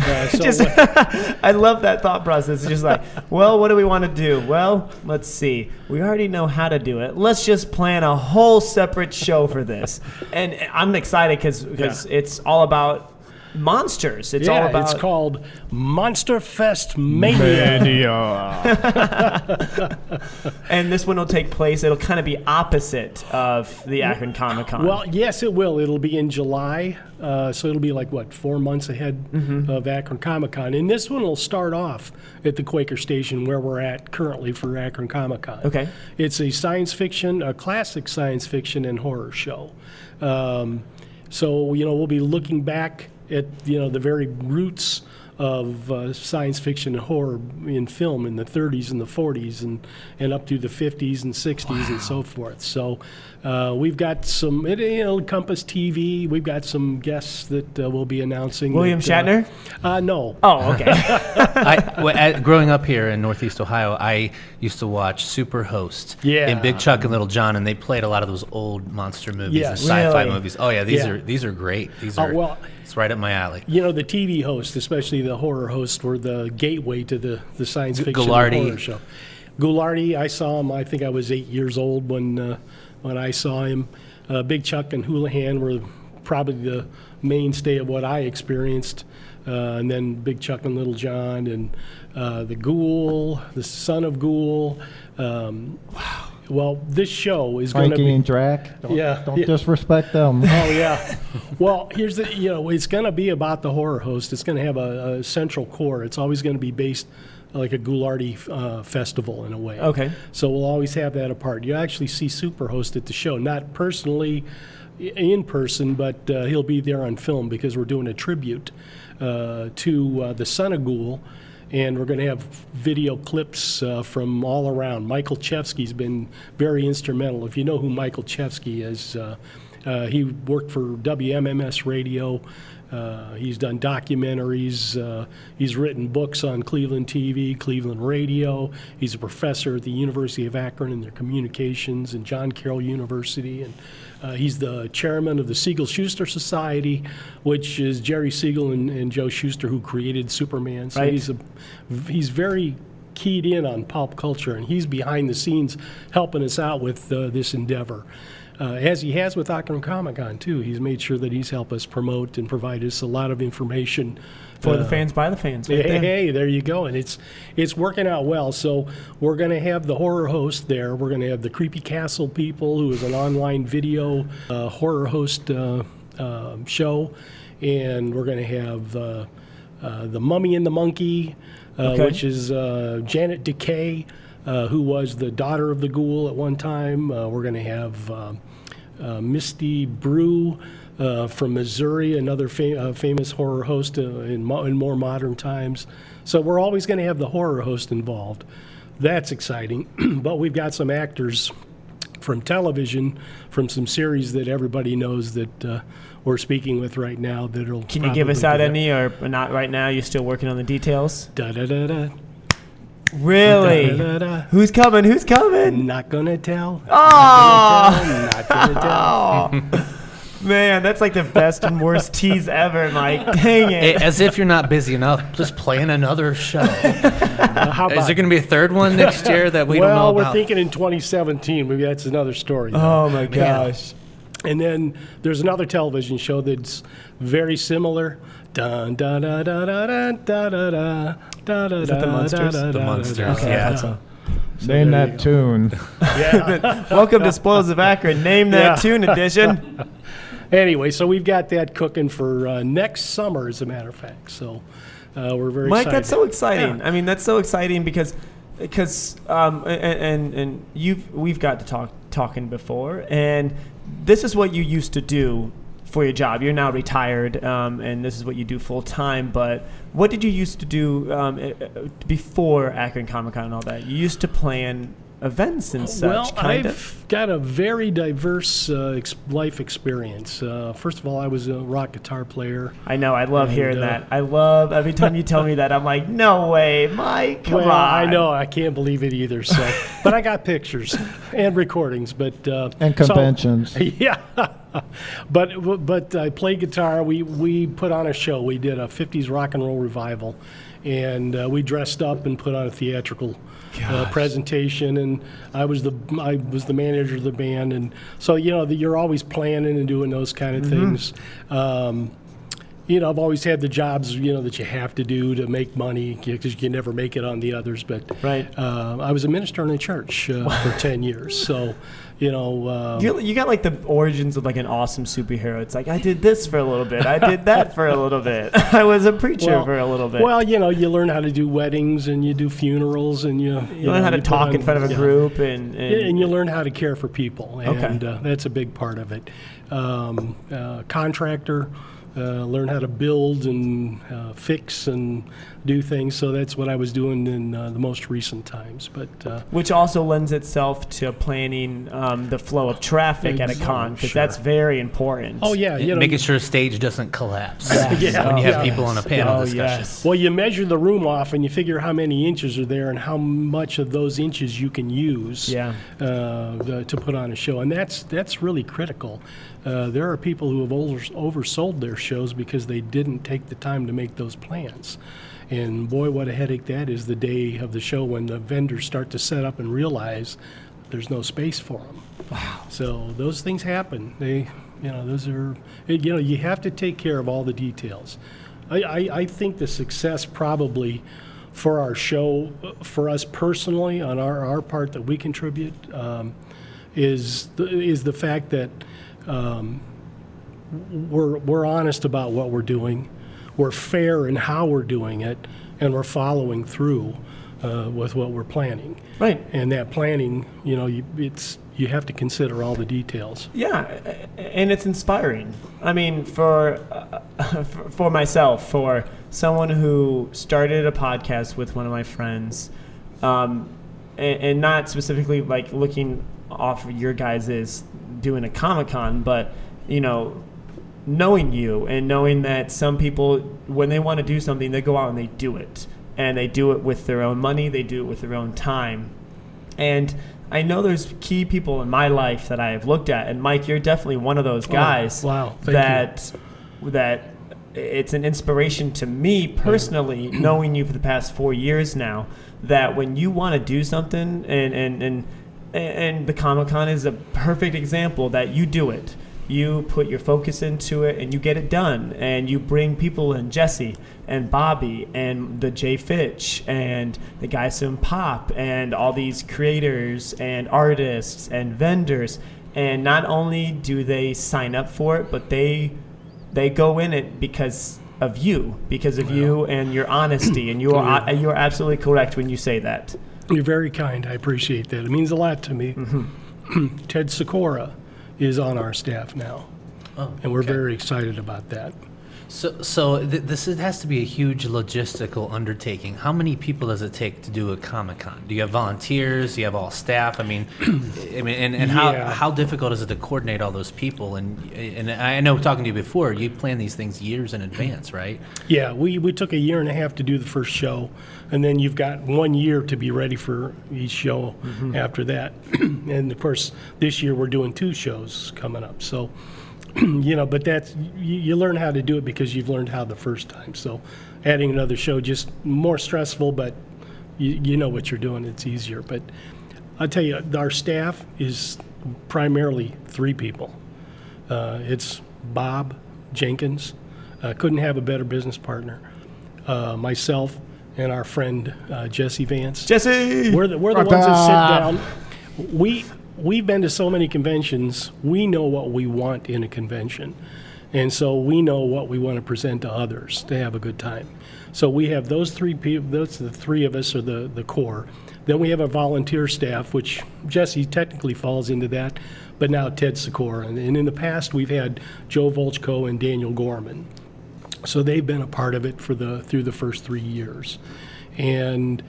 Uh, <laughs> so Just- <laughs> I love that thought process. It's just like, well, what do we want to do? Well, let's see. We already know how to do it. Let's just plan a whole separate show for this. <laughs> And I'm excited because it's all about monsters. It's all about it's called Monster Fest Mania. <laughs> and this one will take place. It'll kind of be opposite of the Akron Comic Con. Well, yes, it will. It'll be in July, uh, so it'll be like what four months ahead Mm-hmm. of Akron Comic Con, and this one will start off at the Quaker Station where we're at currently for Akron Comic Con. Okay. it's a science fiction, a classic science fiction and horror show. Um, so you know we'll be looking back at you know the very roots of uh, science fiction and horror in film in the 30s and the 40s and, and up to the 50s and 60s and so forth. So uh, we've got some, it, it'll encompass TV. We've got some guests that uh, we'll be announcing. William that, uh, Shatner? Uh, no. Oh, okay. <laughs> I, well, at, growing up here in Northeast Ohio, I used to watch Superhost Yeah. and Big Chuck and Little John, and they played a lot of those old monster movies Yes. and sci-fi Really? movies. Oh yeah, these Yeah. are these are great. These Oh, are well- it's right up my alley. You know, the TV hosts, especially the horror hosts, were the gateway to the, the science fiction and Ghoulardi. horror show. Ghoulardi, I saw him, I think I was eight years old when, uh, when I saw him. Uh, Big Chuck and Hoolihan were probably the mainstay of what I experienced. Uh, and then Big Chuck and Little John and uh, the Ghoul, the son of Ghoul. Um, wow. Well, this show is going to Frankie be. and Drac. Don't, Yeah, Don't yeah. disrespect them. <laughs> Oh yeah. Well, here's the you know it's going to be about the horror host. It's going to have a, a central core. It's always going to be based like a Ghoulardi uh, festival in a way. Okay. So we'll always have that apart. You actually see Superhost at the show, not personally in person, but uh, he'll be there on film because we're doing a tribute uh, to uh, the son of Ghoul. And we're going to have video clips uh, from all around. Michael Olszewski's been very instrumental. If you know who Michael Olszewski is, uh, uh, he worked for WMMS Radio. Uh, he's done documentaries. Uh, he's written books on Cleveland TV, Cleveland Radio. He's a professor at the University of Akron in their communications and John Carroll University. And uh, he's the chairman of the Siegel Shuster Society, which is Jerry Siegel and, and Joe Shuster who created Superman. So Right. he's a he's very keyed in on pop culture, and he's behind the scenes helping us out with uh, this endeavor. Uh, as he has with Akron Comic Con too, he's made sure that he's helped us promote and provide us a lot of information For the uh, fans, by the fans. right Hey, there. hey, there you go, and it's it's working out well. So we're going to have the horror host there. We're going to have the Creepy Castle people, who is an online video uh, horror host uh, um show, and we're going to have uh, uh, the Mummy and the Monkey, uh, Okay. which is uh, Janet Decay, uh, who was the daughter of the Ghoul at one time. Uh, we're going to have. Misty Brew uh, from Missouri, another fa- uh, famous horror host uh, in, mo- in more modern times. So we're always going to have the horror host involved. That's exciting. <clears throat> but we've got some actors from television, from some series that everybody knows that uh, we're speaking with right now. That'll Can you give us out any, or not right now? You're still working on the details. Da da da da. Really? Da, da, da. Who's coming? Who's coming? Not gonna tell. Oh, Not gonna tell. oh. <laughs> <laughs> man, that's like the best and worst tease ever, Mike. Dang it. As if you're not busy enough, just playing another show. Uh, how Is about there going to be a third one next year that we don't know well, we're about? thinking in 2017. Maybe that's another story. though. Oh my gosh. And then there's another television show that's very similar. Dun da da da da da da da da da da Is that the da, Munsters? da, da, The da, Munsters, da, da, yeah. da. So- Name there that you tune. Yeah. Welcome to Spoils of Akron. Name that Yeah. tune edition. Anyway, so we've got that cooking for uh, next summer, as a matter of fact. So uh, we're very Mike, excited. that's so exciting. Yeah. I mean, that's so exciting because because um, and, and and you've we've got to talk talking before, and this is what you used to do for your job. You're now retired, um, and this is what you do full time. But what did you used to do um, before Akron Comic Con and all that? You used to plan events and such. well, kind I've of. got a very diverse uh, ex- life experience. Uh, first of all, I was a rock guitar player. I know. I love and, hearing uh, that. I love every time you tell me that. I'm like, no way, Mike. Come well, on. I know I can't believe it either. So, <laughs> but I got pictures and recordings. But uh, And so- conventions. <laughs> yeah, but but I played guitar. We we put on a show. We did a '50s rock and roll revival, and uh, we dressed up and put on a theatrical uh, presentation. And I was the I was the manager of the band, and so you know the, you're always planning and doing those kind of things. Um, you know, I've always had the jobs, you know, that you have to do to make money because you can never make it on the others. But Right. uh, I was a minister in a church uh, for <laughs> 10 years. So, you know, uh, You, you got like the origins of like an awesome superhero. It's like I did this for a little bit. I did that for a little bit. <laughs> I was a preacher well, for a little bit. Well, you know, you learn how to do weddings and you do funerals and you, you learn how to you talk on- in front of a group and, and, and you learn how to care for people, Okay. uh, that's a big part of it. Um, uh, contractor, uh, learn how to build and uh, fix and do things. So that's what I was doing in uh, the most recent times. But uh, Which also lends itself to planning um, the flow of traffic at a con, because sure. that's very important. oh yeah, you know, making sure the stage doesn't collapse <laughs> Yeah. when you have Yeah. people on a panel Oh, discussion. yes. Well, you measure the room off and you figure how many inches are there and how much of those inches you can use Yeah. uh, to put on a show. And that's, that's really critical. Uh, there are people who have over, oversold their shows because they didn't take the time to make those plans. And boy, what a headache that is the day of the show when the vendors start to set up and realize there's no space for them. Wow. So those things happen. They, you know, those are, you know, you have to take care of all the details. I, I, I think the success probably for our show, for us personally, on our, our part that we contribute, um, is the, is the fact that um, we're, we're honest about what we're doing, we're fair in how we're doing it, and we're following through uh, with what we're planning. Right. And that planning, you know, you, it's you have to consider all the details. Yeah, and it's inspiring. I mean, for uh, <laughs> for myself, for someone who started a podcast with one of my friends, um, and, and not specifically like looking off of your guys' doing a Comic Con, but you know, knowing you and knowing that some people, when they want to do something, they go out and they do it, and they do it with their own money, they do it with their own time, and I know there's key people in my life that I have looked at, and Mike, you're definitely one of those guys. Oh, wow. Thank you. that that it's an inspiration to me personally, <clears throat> knowing you for the past four years now. That when you want to do something, and and and and the Comic Con is a perfect example that you do it. You put your focus into it and you get it done. And you bring people in Jesse and Bobby and the Jay Fitch and the guys from Pop and all these creators and artists and vendors. And not only do they sign up for it, but they they go in it because of you, because of you and your honesty. And you are you are absolutely correct when you say that. You're very kind. I appreciate that. It means a lot to me. Mm-hmm. <clears throat> Ted Sikora is on our staff now, Oh, and we're okay. very excited about that. So, so th- this is, has to be a huge logistical undertaking. How many people does it take to do a Comic Con? Do you have volunteers? Do you have all staff? I mean, I mean, and, and how Yeah. how difficult is it to coordinate all those people? And and I know talking to you before, you plan these things years in advance, right? Yeah, we, we took a year and a half to do the first show, and then you've got one year to be ready for each show mm-hmm. after that. <clears throat> and of course, this year we're doing two shows coming up. So, <clears throat> you know, but that's you, you learn how to do it because you've learned how the first time. So, adding another show just more stressful, but you, you know what you're doing. It's easier. But I'll tell you, our staff is primarily three people. Uh, it's Bob Jenkins. Uh, couldn't have a better business partner. Uh, myself and our friend uh, Jesse Vance. Jesse. We're the, we're the ones that sit down. We we've been to so many conventions. We know what we want in a convention, and so we know what we want to present to others to have a good time. So we have those three people. Those the three of us are the the core. Then we have a volunteer staff, which Jesse technically falls into that, but now Ted Sikora. And, and in the past, we've had Joe Volchko and Daniel Gorman. So they've been a part of it for the through the first three years, and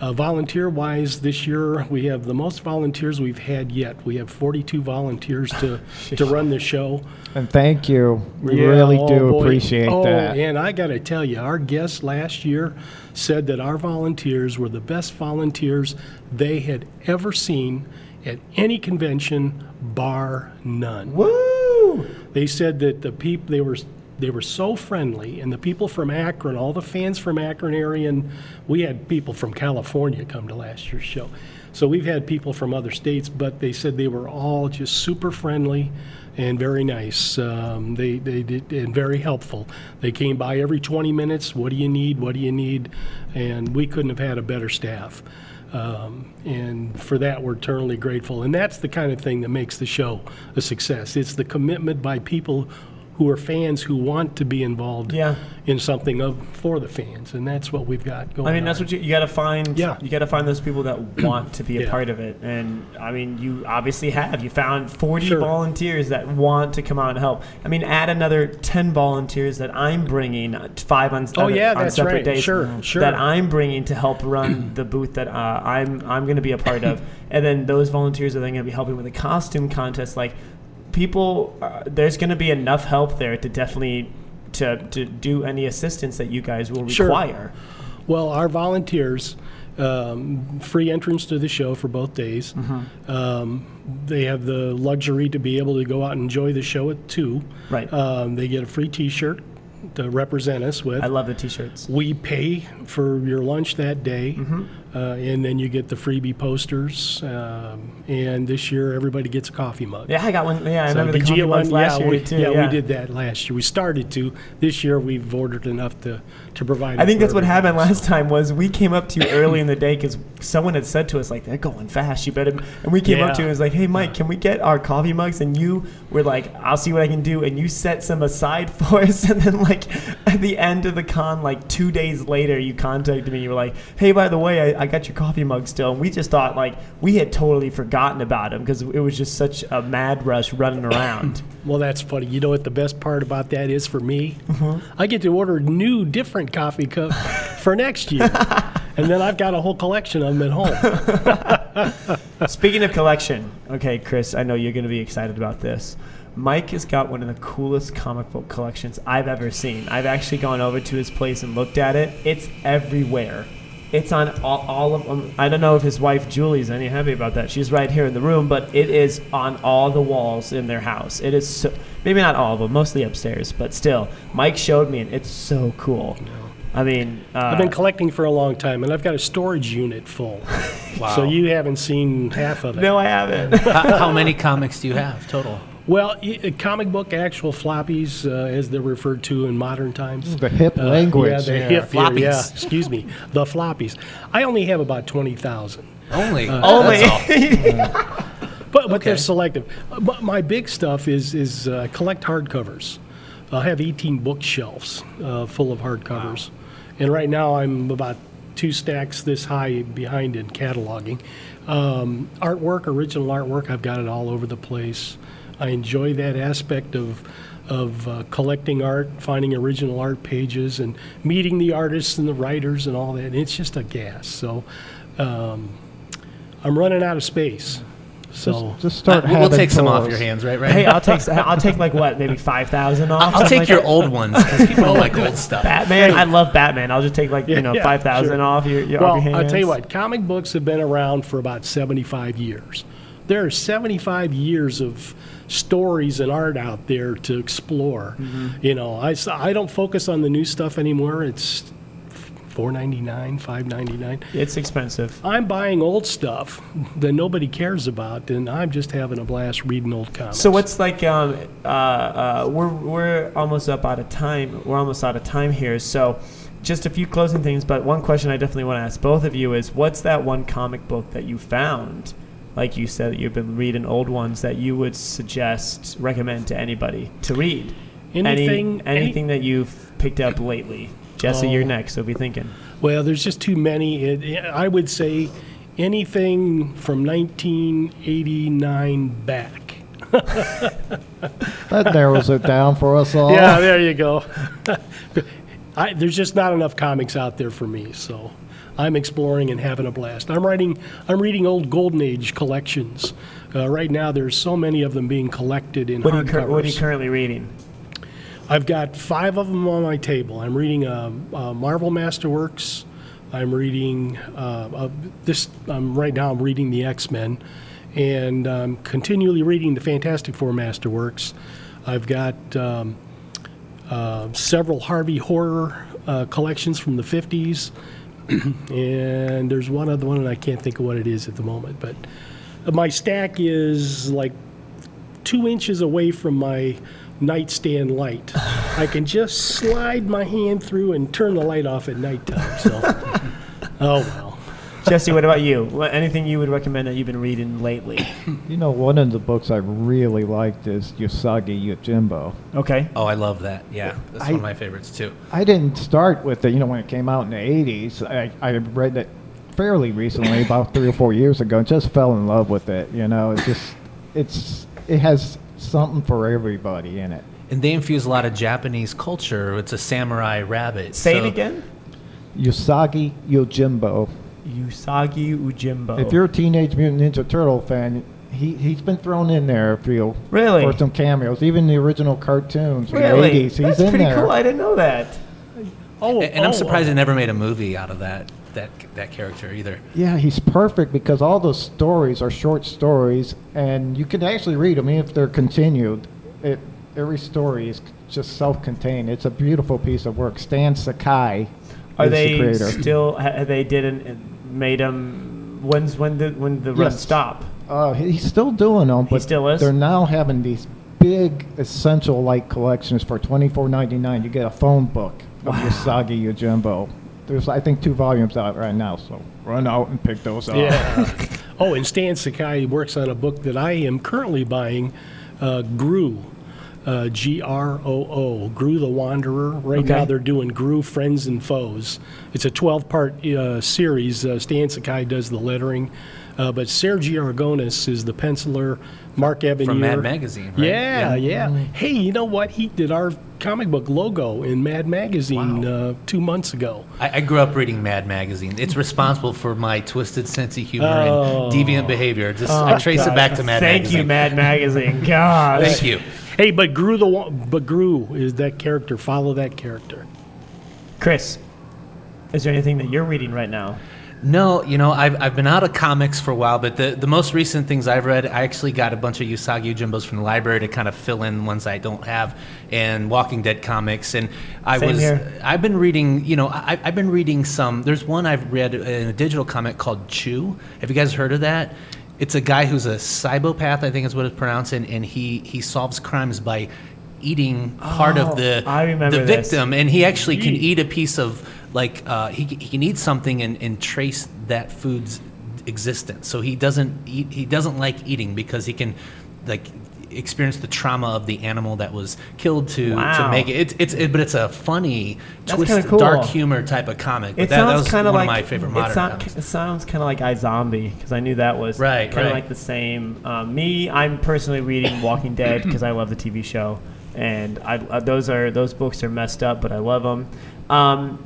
uh, volunteer-wise, this year we have the most volunteers we've had yet. We have 42 volunteers to <laughs> to run the show. And thank you. We Yeah, really oh, do boy. appreciate oh, that. and I got to tell you, our guests last year said that our volunteers were the best volunteers they had ever seen at any convention, bar none. Woo! They said that the people they were they were so friendly, and the people from Akron, all the fans from Akron area, and we had people from California come to last year's show. So we've had people from other states, but they said they were all just super friendly and very nice. Um, they they did and very helpful. They came by every 20 minutes. What do you need? What do you need? And we couldn't have had a better staff. Um, and for that, we're eternally grateful. And that's the kind of thing that makes the show a success. It's the commitment by people who are fans who want to be involved Yeah. in something of for the fans, and that's what we've got going. I mean, that's on. what you, you got to find. Yeah. You got to find those people that <clears throat> want to be a Yeah. part of it. And I mean, you obviously have. You found 40 Sure. volunteers that want to come out and help. I mean, add another 10 volunteers that I'm bringing, uh, five on, Oh, other- yeah, on that's separate right. days. Sure, sure. That I'm bringing to help run <clears throat> the booth that uh, I'm I'm going to be a part of. <laughs> And then those volunteers are then going to be helping with the costume contest. Like, people, uh, there's going to be enough help there to definitely. To, to do any assistance that you guys will require. Sure. Well, our volunteers, um, free entrance to the show for both days. Mm-hmm. Um, they have the luxury to be able to go out and enjoy the show at two. Right. Um, they get a free T-shirt to represent us with. I love the t-shirts. we pay for your lunch that day, Mm-hmm. uh, and then you get the freebie posters. Um, and this year, everybody gets a coffee mug. Yeah, I got one. Yeah, I So remember the coffee one? last yeah, year we, too. yeah, we did that last year. We started to. This year, we've ordered enough to, to provide. I think that's what happened last time. Was we came up to you early in the day because someone had said to us like they're going fast. You better. And we came up to you and was like, Hey, Mike, can we get our coffee mugs? And you were like, I'll see what I can do. And you set some aside <laughs> for us. And then like at the end of the con, like two days later, you contacted me. You were like, Hey, by the way, I, I got your coffee mug still. And we just thought like we had totally forgotten about him because it was just such a mad rush running around. <coughs> Well, that's funny. You know what the best part about that is for me? Mm-hmm. I get to order new, different coffee cups <laughs> for next year, and then I've got a whole collection of them at home. <laughs> Speaking of collection, okay, Chris, I know you're going to be excited about this. Mike has got one of the coolest comic book collections I've ever seen. I've actually gone over to his place and looked at it. It's everywhere. It's on all, all of them. I don't know if his wife Julie's any happy about that. She's right here in the room, but it is on all the walls in their house. It is so, maybe not all of them, mostly upstairs, but still. Mike showed me, and it's so cool. I mean, uh, I've been collecting for a long time, and I've got a storage unit full. <laughs> Wow. So you haven't seen half of it. no, I haven't. how, how many comics do you have total? Well, uh, comic book actual floppies, uh, as they're referred to in modern times. The hip Uh, language. Yeah, the Yeah. hip Floppies. Yeah, excuse me, the floppies. I only have about twenty thousand. Only. Only. That's all. <laughs> But, but they're selective. Uh, But my big stuff is is uh, collect hardcovers. I have 18 bookshelves uh, full of hardcovers, and right now I'm about two stacks this high behind in cataloging. Um, artwork, original artwork, I've got it all over the place. I enjoy that aspect of of uh, collecting art, finding original art pages, and meeting the artists and the writers and all that. It's just a gas. So um, I'm running out of space. So Just start Uh, we'll take some off tours. your hands, right? Right. hey, I'll take I'll take like what, maybe five thousand off. I'll take like your that? old ones because people <laughs> like old stuff. Batman. I love Batman. I'll just take like you know Yeah, five thousand sure. off your, your Well, off your I'll tell you what, comic books have been around for about 75 years. There are 75 years of stories and art out there to explore. Mm-hmm. You know, I, I don't focus on the new stuff anymore. It's 4.99, 5.99. It's expensive. I'm buying old stuff that nobody cares about, and I'm just having a blast reading old comics. So what's like um uh, uh we're we're almost up out of time. We're almost out of time here. So just a few closing things, but one question I definitely want to ask both of you is what's that one comic book that you found? Like you said, that you've been reading old ones that you would suggest, recommend to anybody to read. Anything- Any, any- anything that you've picked up lately. Jesse, you're Oh. next, so be thinking. Well, there's just too many. It, I would say anything from 1989 back. That narrows it down for us all. Yeah, there you go. <laughs> I, there's just not enough comics out there for me, so I'm exploring and having a blast. I'm writing, I'm reading old Golden Age collections. Uh, right now, there's so many of them being collected in What are you, what are you currently reading? I've got five of them on my table. I'm reading uh, uh, Marvel Masterworks. I'm reading uh, this. Um, right now, I'm reading the X Men, and I'm continually reading the Fantastic Four Masterworks. I've got um, uh, several Harvey horror uh, collections from the 50s, <clears throat> and there's one other one, and I can't think of what it is at the moment. But my stack is like two inches away from my nightstand light. I can just slide my hand through and turn the light off at nighttime. So, <laughs> oh well. Jesse, what about you? What, anything you would recommend that you've been reading lately? You know, one of the books I really liked is Usagi Yojimbo. Okay. Oh, I love that. Yeah, that's I- one of my favorites too. I didn't start with it, you know, when it came out in the 80s. I, I read it fairly recently, <laughs> about three or four years ago, and just fell in love with it. You know, it's just, it's, it has something for everybody in it. And they infuse a lot of Japanese culture. It's a samurai rabbit. Say so- it again. Usagi Yojimbo. Usagi Yojimbo. If you're a Teenage Mutant Ninja Turtle fan, he, he's been thrown in there, I feel, Really? for some cameos. Even the original cartoons from really, the 80s, he's that's in pretty there. cool. I didn't know that. Oh, And, and I'm oh, surprised uh, they never made a movie out of that that that character either. Yeah, he's perfect because all those stories are short stories, and you can actually read them if they're continued. It, every story is just self-contained. It's a beautiful piece of work. Stan Sakai Are is they the creator. still? Ha, they didn't made him. When's when the when the run Yes. stop? Uh, he's still doing them, He but still is? they're now having these big essential like collections for twenty four ninety nine. You get a phone book of Usagi Yojimbo. There's I think two volumes out right now, so run out and pick those up. Yeah. <laughs> oh, and Stan Sakai works on a book that I am currently buying, uh, Groo. Uh, G R O O, Groo the Wanderer. Right Okay. now they're doing Groo Friends and Foes. It's a 12 part uh, series. Uh, Stan Sakai does the lettering, uh, but Sergio Aragonés is the penciler. Mark Evanier. From Mad Magazine, right? Yeah, Yeah. yeah. Hey, you know what? He did our comic book logo in Mad Magazine uh, two months ago. I, I grew up reading Mad Magazine. It's responsible for my twisted sense of humor Oh. and deviant behavior. Just I trace it back to Mad Thank Magazine. you, Mad Magazine. <laughs> God. Thank you. Hey, but Groo the but Groo is that character. Follow that character. Chris, is there anything that you're reading right now? No, you know, I've, I've been out of comics for a while, but the, the most recent things I've read, I actually got a bunch of Usagi Jimbos from the library to kind of fill in ones I don't have, and Walking Dead comics. And I Same was, here. I've been reading, you know, I, I've been reading some. There's one I've read in a digital comic called Chew. Have you guys heard of that? It's a guy who's a psychopath, I think is what it's pronounced, and, and he he solves crimes by eating part Oh, of the the this. victim, and he actually can eat a piece of like uh, he he can eat something and, and trace that food's existence. So he doesn't eat. He doesn't like eating because he can like experience the trauma of the animal that was killed to Wow. to make it. It's it's it, but it's a funny, That's twist, cool. dark humor type of comic. But It that, sounds was kind of like my favorite it, modern sound- comics. it sounds kind of like iZombie because I knew that was Right, kind of right. like the same. Um, me, I'm personally reading <coughs> Walking Dead because I love the TV show, and I, uh, those are those books are messed up, but I love them. Um,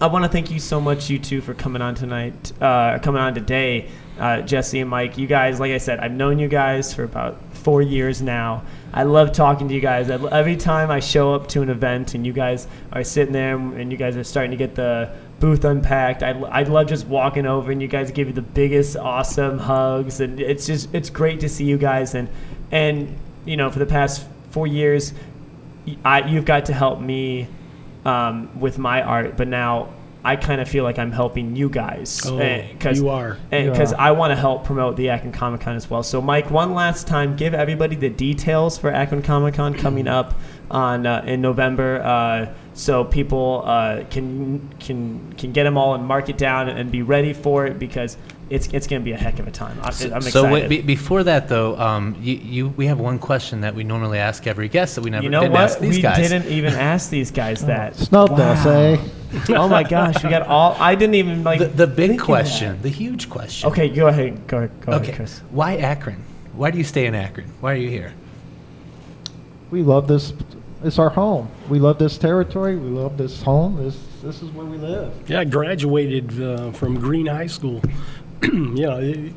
I want to thank you so much, you two, for coming on tonight, uh, coming on today, uh, Jesse and Mike. You guys, like I said, I've known you guys for about four years now. I love talking to you guys. Every time I show up to an event and you guys are sitting there and you guys are starting to get the booth unpacked, I, I love just walking over and you guys give you the biggest, awesome hugs, and it's just it's great to see you guys and and you know for the past four years, I, you've got to help me um, with my art, but now I kind of feel like I'm helping you guys. Oh, Eh, 'cause- you are. Because I want to help promote the Akron Comic Con as well. So, Mike, one last time, give everybody the details for Akron Comic Con <clears throat> coming up on uh, in November, uh, so people uh, can can can get them all and mark it down and be ready for it because it's it's going to be a heck of a time. I, I'm excited. So wait, be, before that though, um, you, you we have one question that we normally ask every guest that we never you know didn't what? ask these we guys. didn't even <laughs> ask these guys that. Snubbed us, eh? Oh my gosh, we got all. I didn't even like The, the big question, the huge question. Okay, go ahead. Go, ahead- go Okay. ahead, Chris. Why Akron? Why do you stay in Akron? Why are you here? We love this. It's our home. We love this territory. We love this home. This this is where we live. Yeah, I graduated uh, from Green High School. <clears throat> you know, it-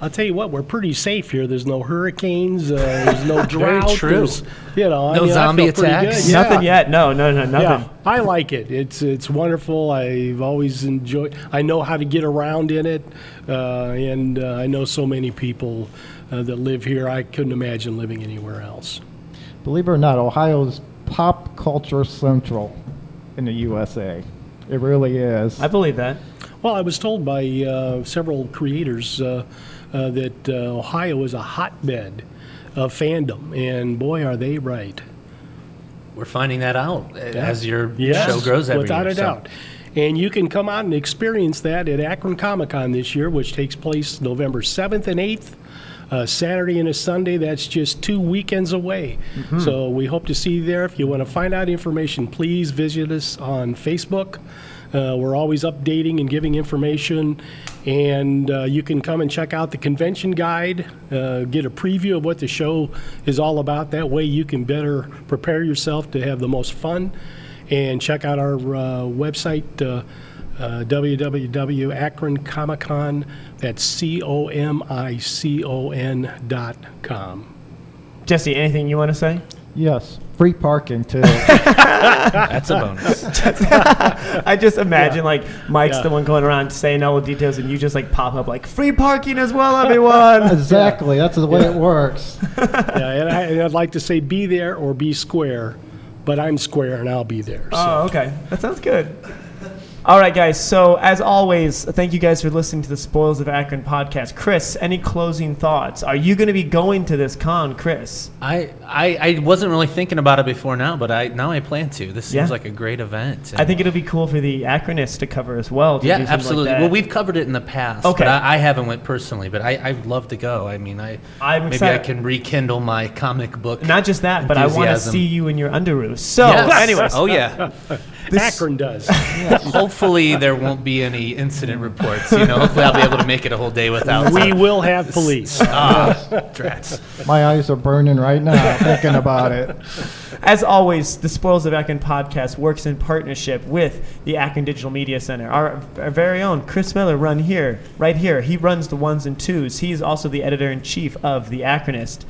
I'll tell you what, we're pretty safe here. There's no hurricanes. Uh, there's no <laughs> Very drought. true. there's- You know, I No mean, zombie feel attacks? Yeah. Nothing yet. No, no, no, nothing. Yeah, I like it. It's it's wonderful. I've always enjoyed. I know how to get around in it, uh, and uh, I know so many people uh, that live here. I couldn't imagine living anywhere else. Believe it or not, Ohio is pop culture central in the USA. It really is. I believe that. Well, I was told by uh, several creators uh, that uh, Ohio is a hotbed of fandom, and boy, are they right. We're finding that out as your Yes, show grows every without year. a so- doubt. And you can come out and experience that at Akron Comic Con this year, which takes place November 7th and 8th. Uh, Saturday and a Sunday, that's just two weekends away. So we hope to see you there. If you want to find out information, please visit us on Facebook. Uh, we're always updating and giving information. And uh, you can come and check out the convention guide, uh, get a preview of what the show is all about. That way, you can better prepare yourself to have the most fun. And check out our uh, website, uh, uh, www.akroncomiccon. That's C O M I C O N dot com. Jesse, anything you want to say? Yes, free parking too. <laughs> That's a bonus. <laughs> I just imagine like Mike's Yeah. the one going around saying all the details, and you just like pop up like free parking as well, everyone. <laughs> exactly, that's the way it works. yeah, and, I, and I'd like to say be there or be square, but I'm square and I'll be there. Oh, so. Oh, okay. That sounds good. All right, guys. So, as always, thank you guys for listening to the Spoils of Akron podcast. Chris, any closing thoughts? Are you going to be going to this con, Chris? I, I I wasn't really thinking about it before now, but I now I plan to. This seems Yeah. like a great event. I think it'll be cool for the Akronists to cover as well. yeah, like absolutely. that. well, we've covered it in the past. Okay. But I, I haven't went personally, but I I'd love to go. I mean, I I'm maybe excited. I can rekindle my comic book. Not just that, but I want to see you in your underoos. So, Yes. anyways, oh yeah. <laughs> Akron does. <laughs> Hopefully there won't be any incident reports. You know, hopefully I'll be able to make it a whole day without. we will have police. <laughs> ah, drats. My eyes are burning right now thinking about it. As always, the Spoils of Akron podcast works in partnership with the Akron Digital Media Center. Our, our very own Chris Miller run here, right here. He runs the ones and twos. He is also the editor in chief of the Akronist.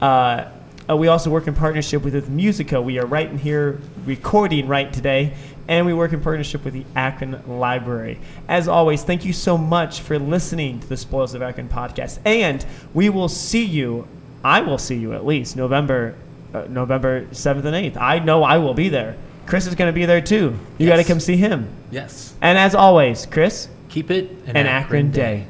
Uh, uh, we also work in partnership with, with Musica. We are right in here recording right today, and we work in partnership with the Akron Library. As always, thank you so much for listening to the Spoils of Akron podcast, and we will see you. I will see you at least November, uh, November seventh and eighth. I know I will be there. Chris is going to be there too. You got to come see him. Yes. And as always, Chris, Keep it an Akron day.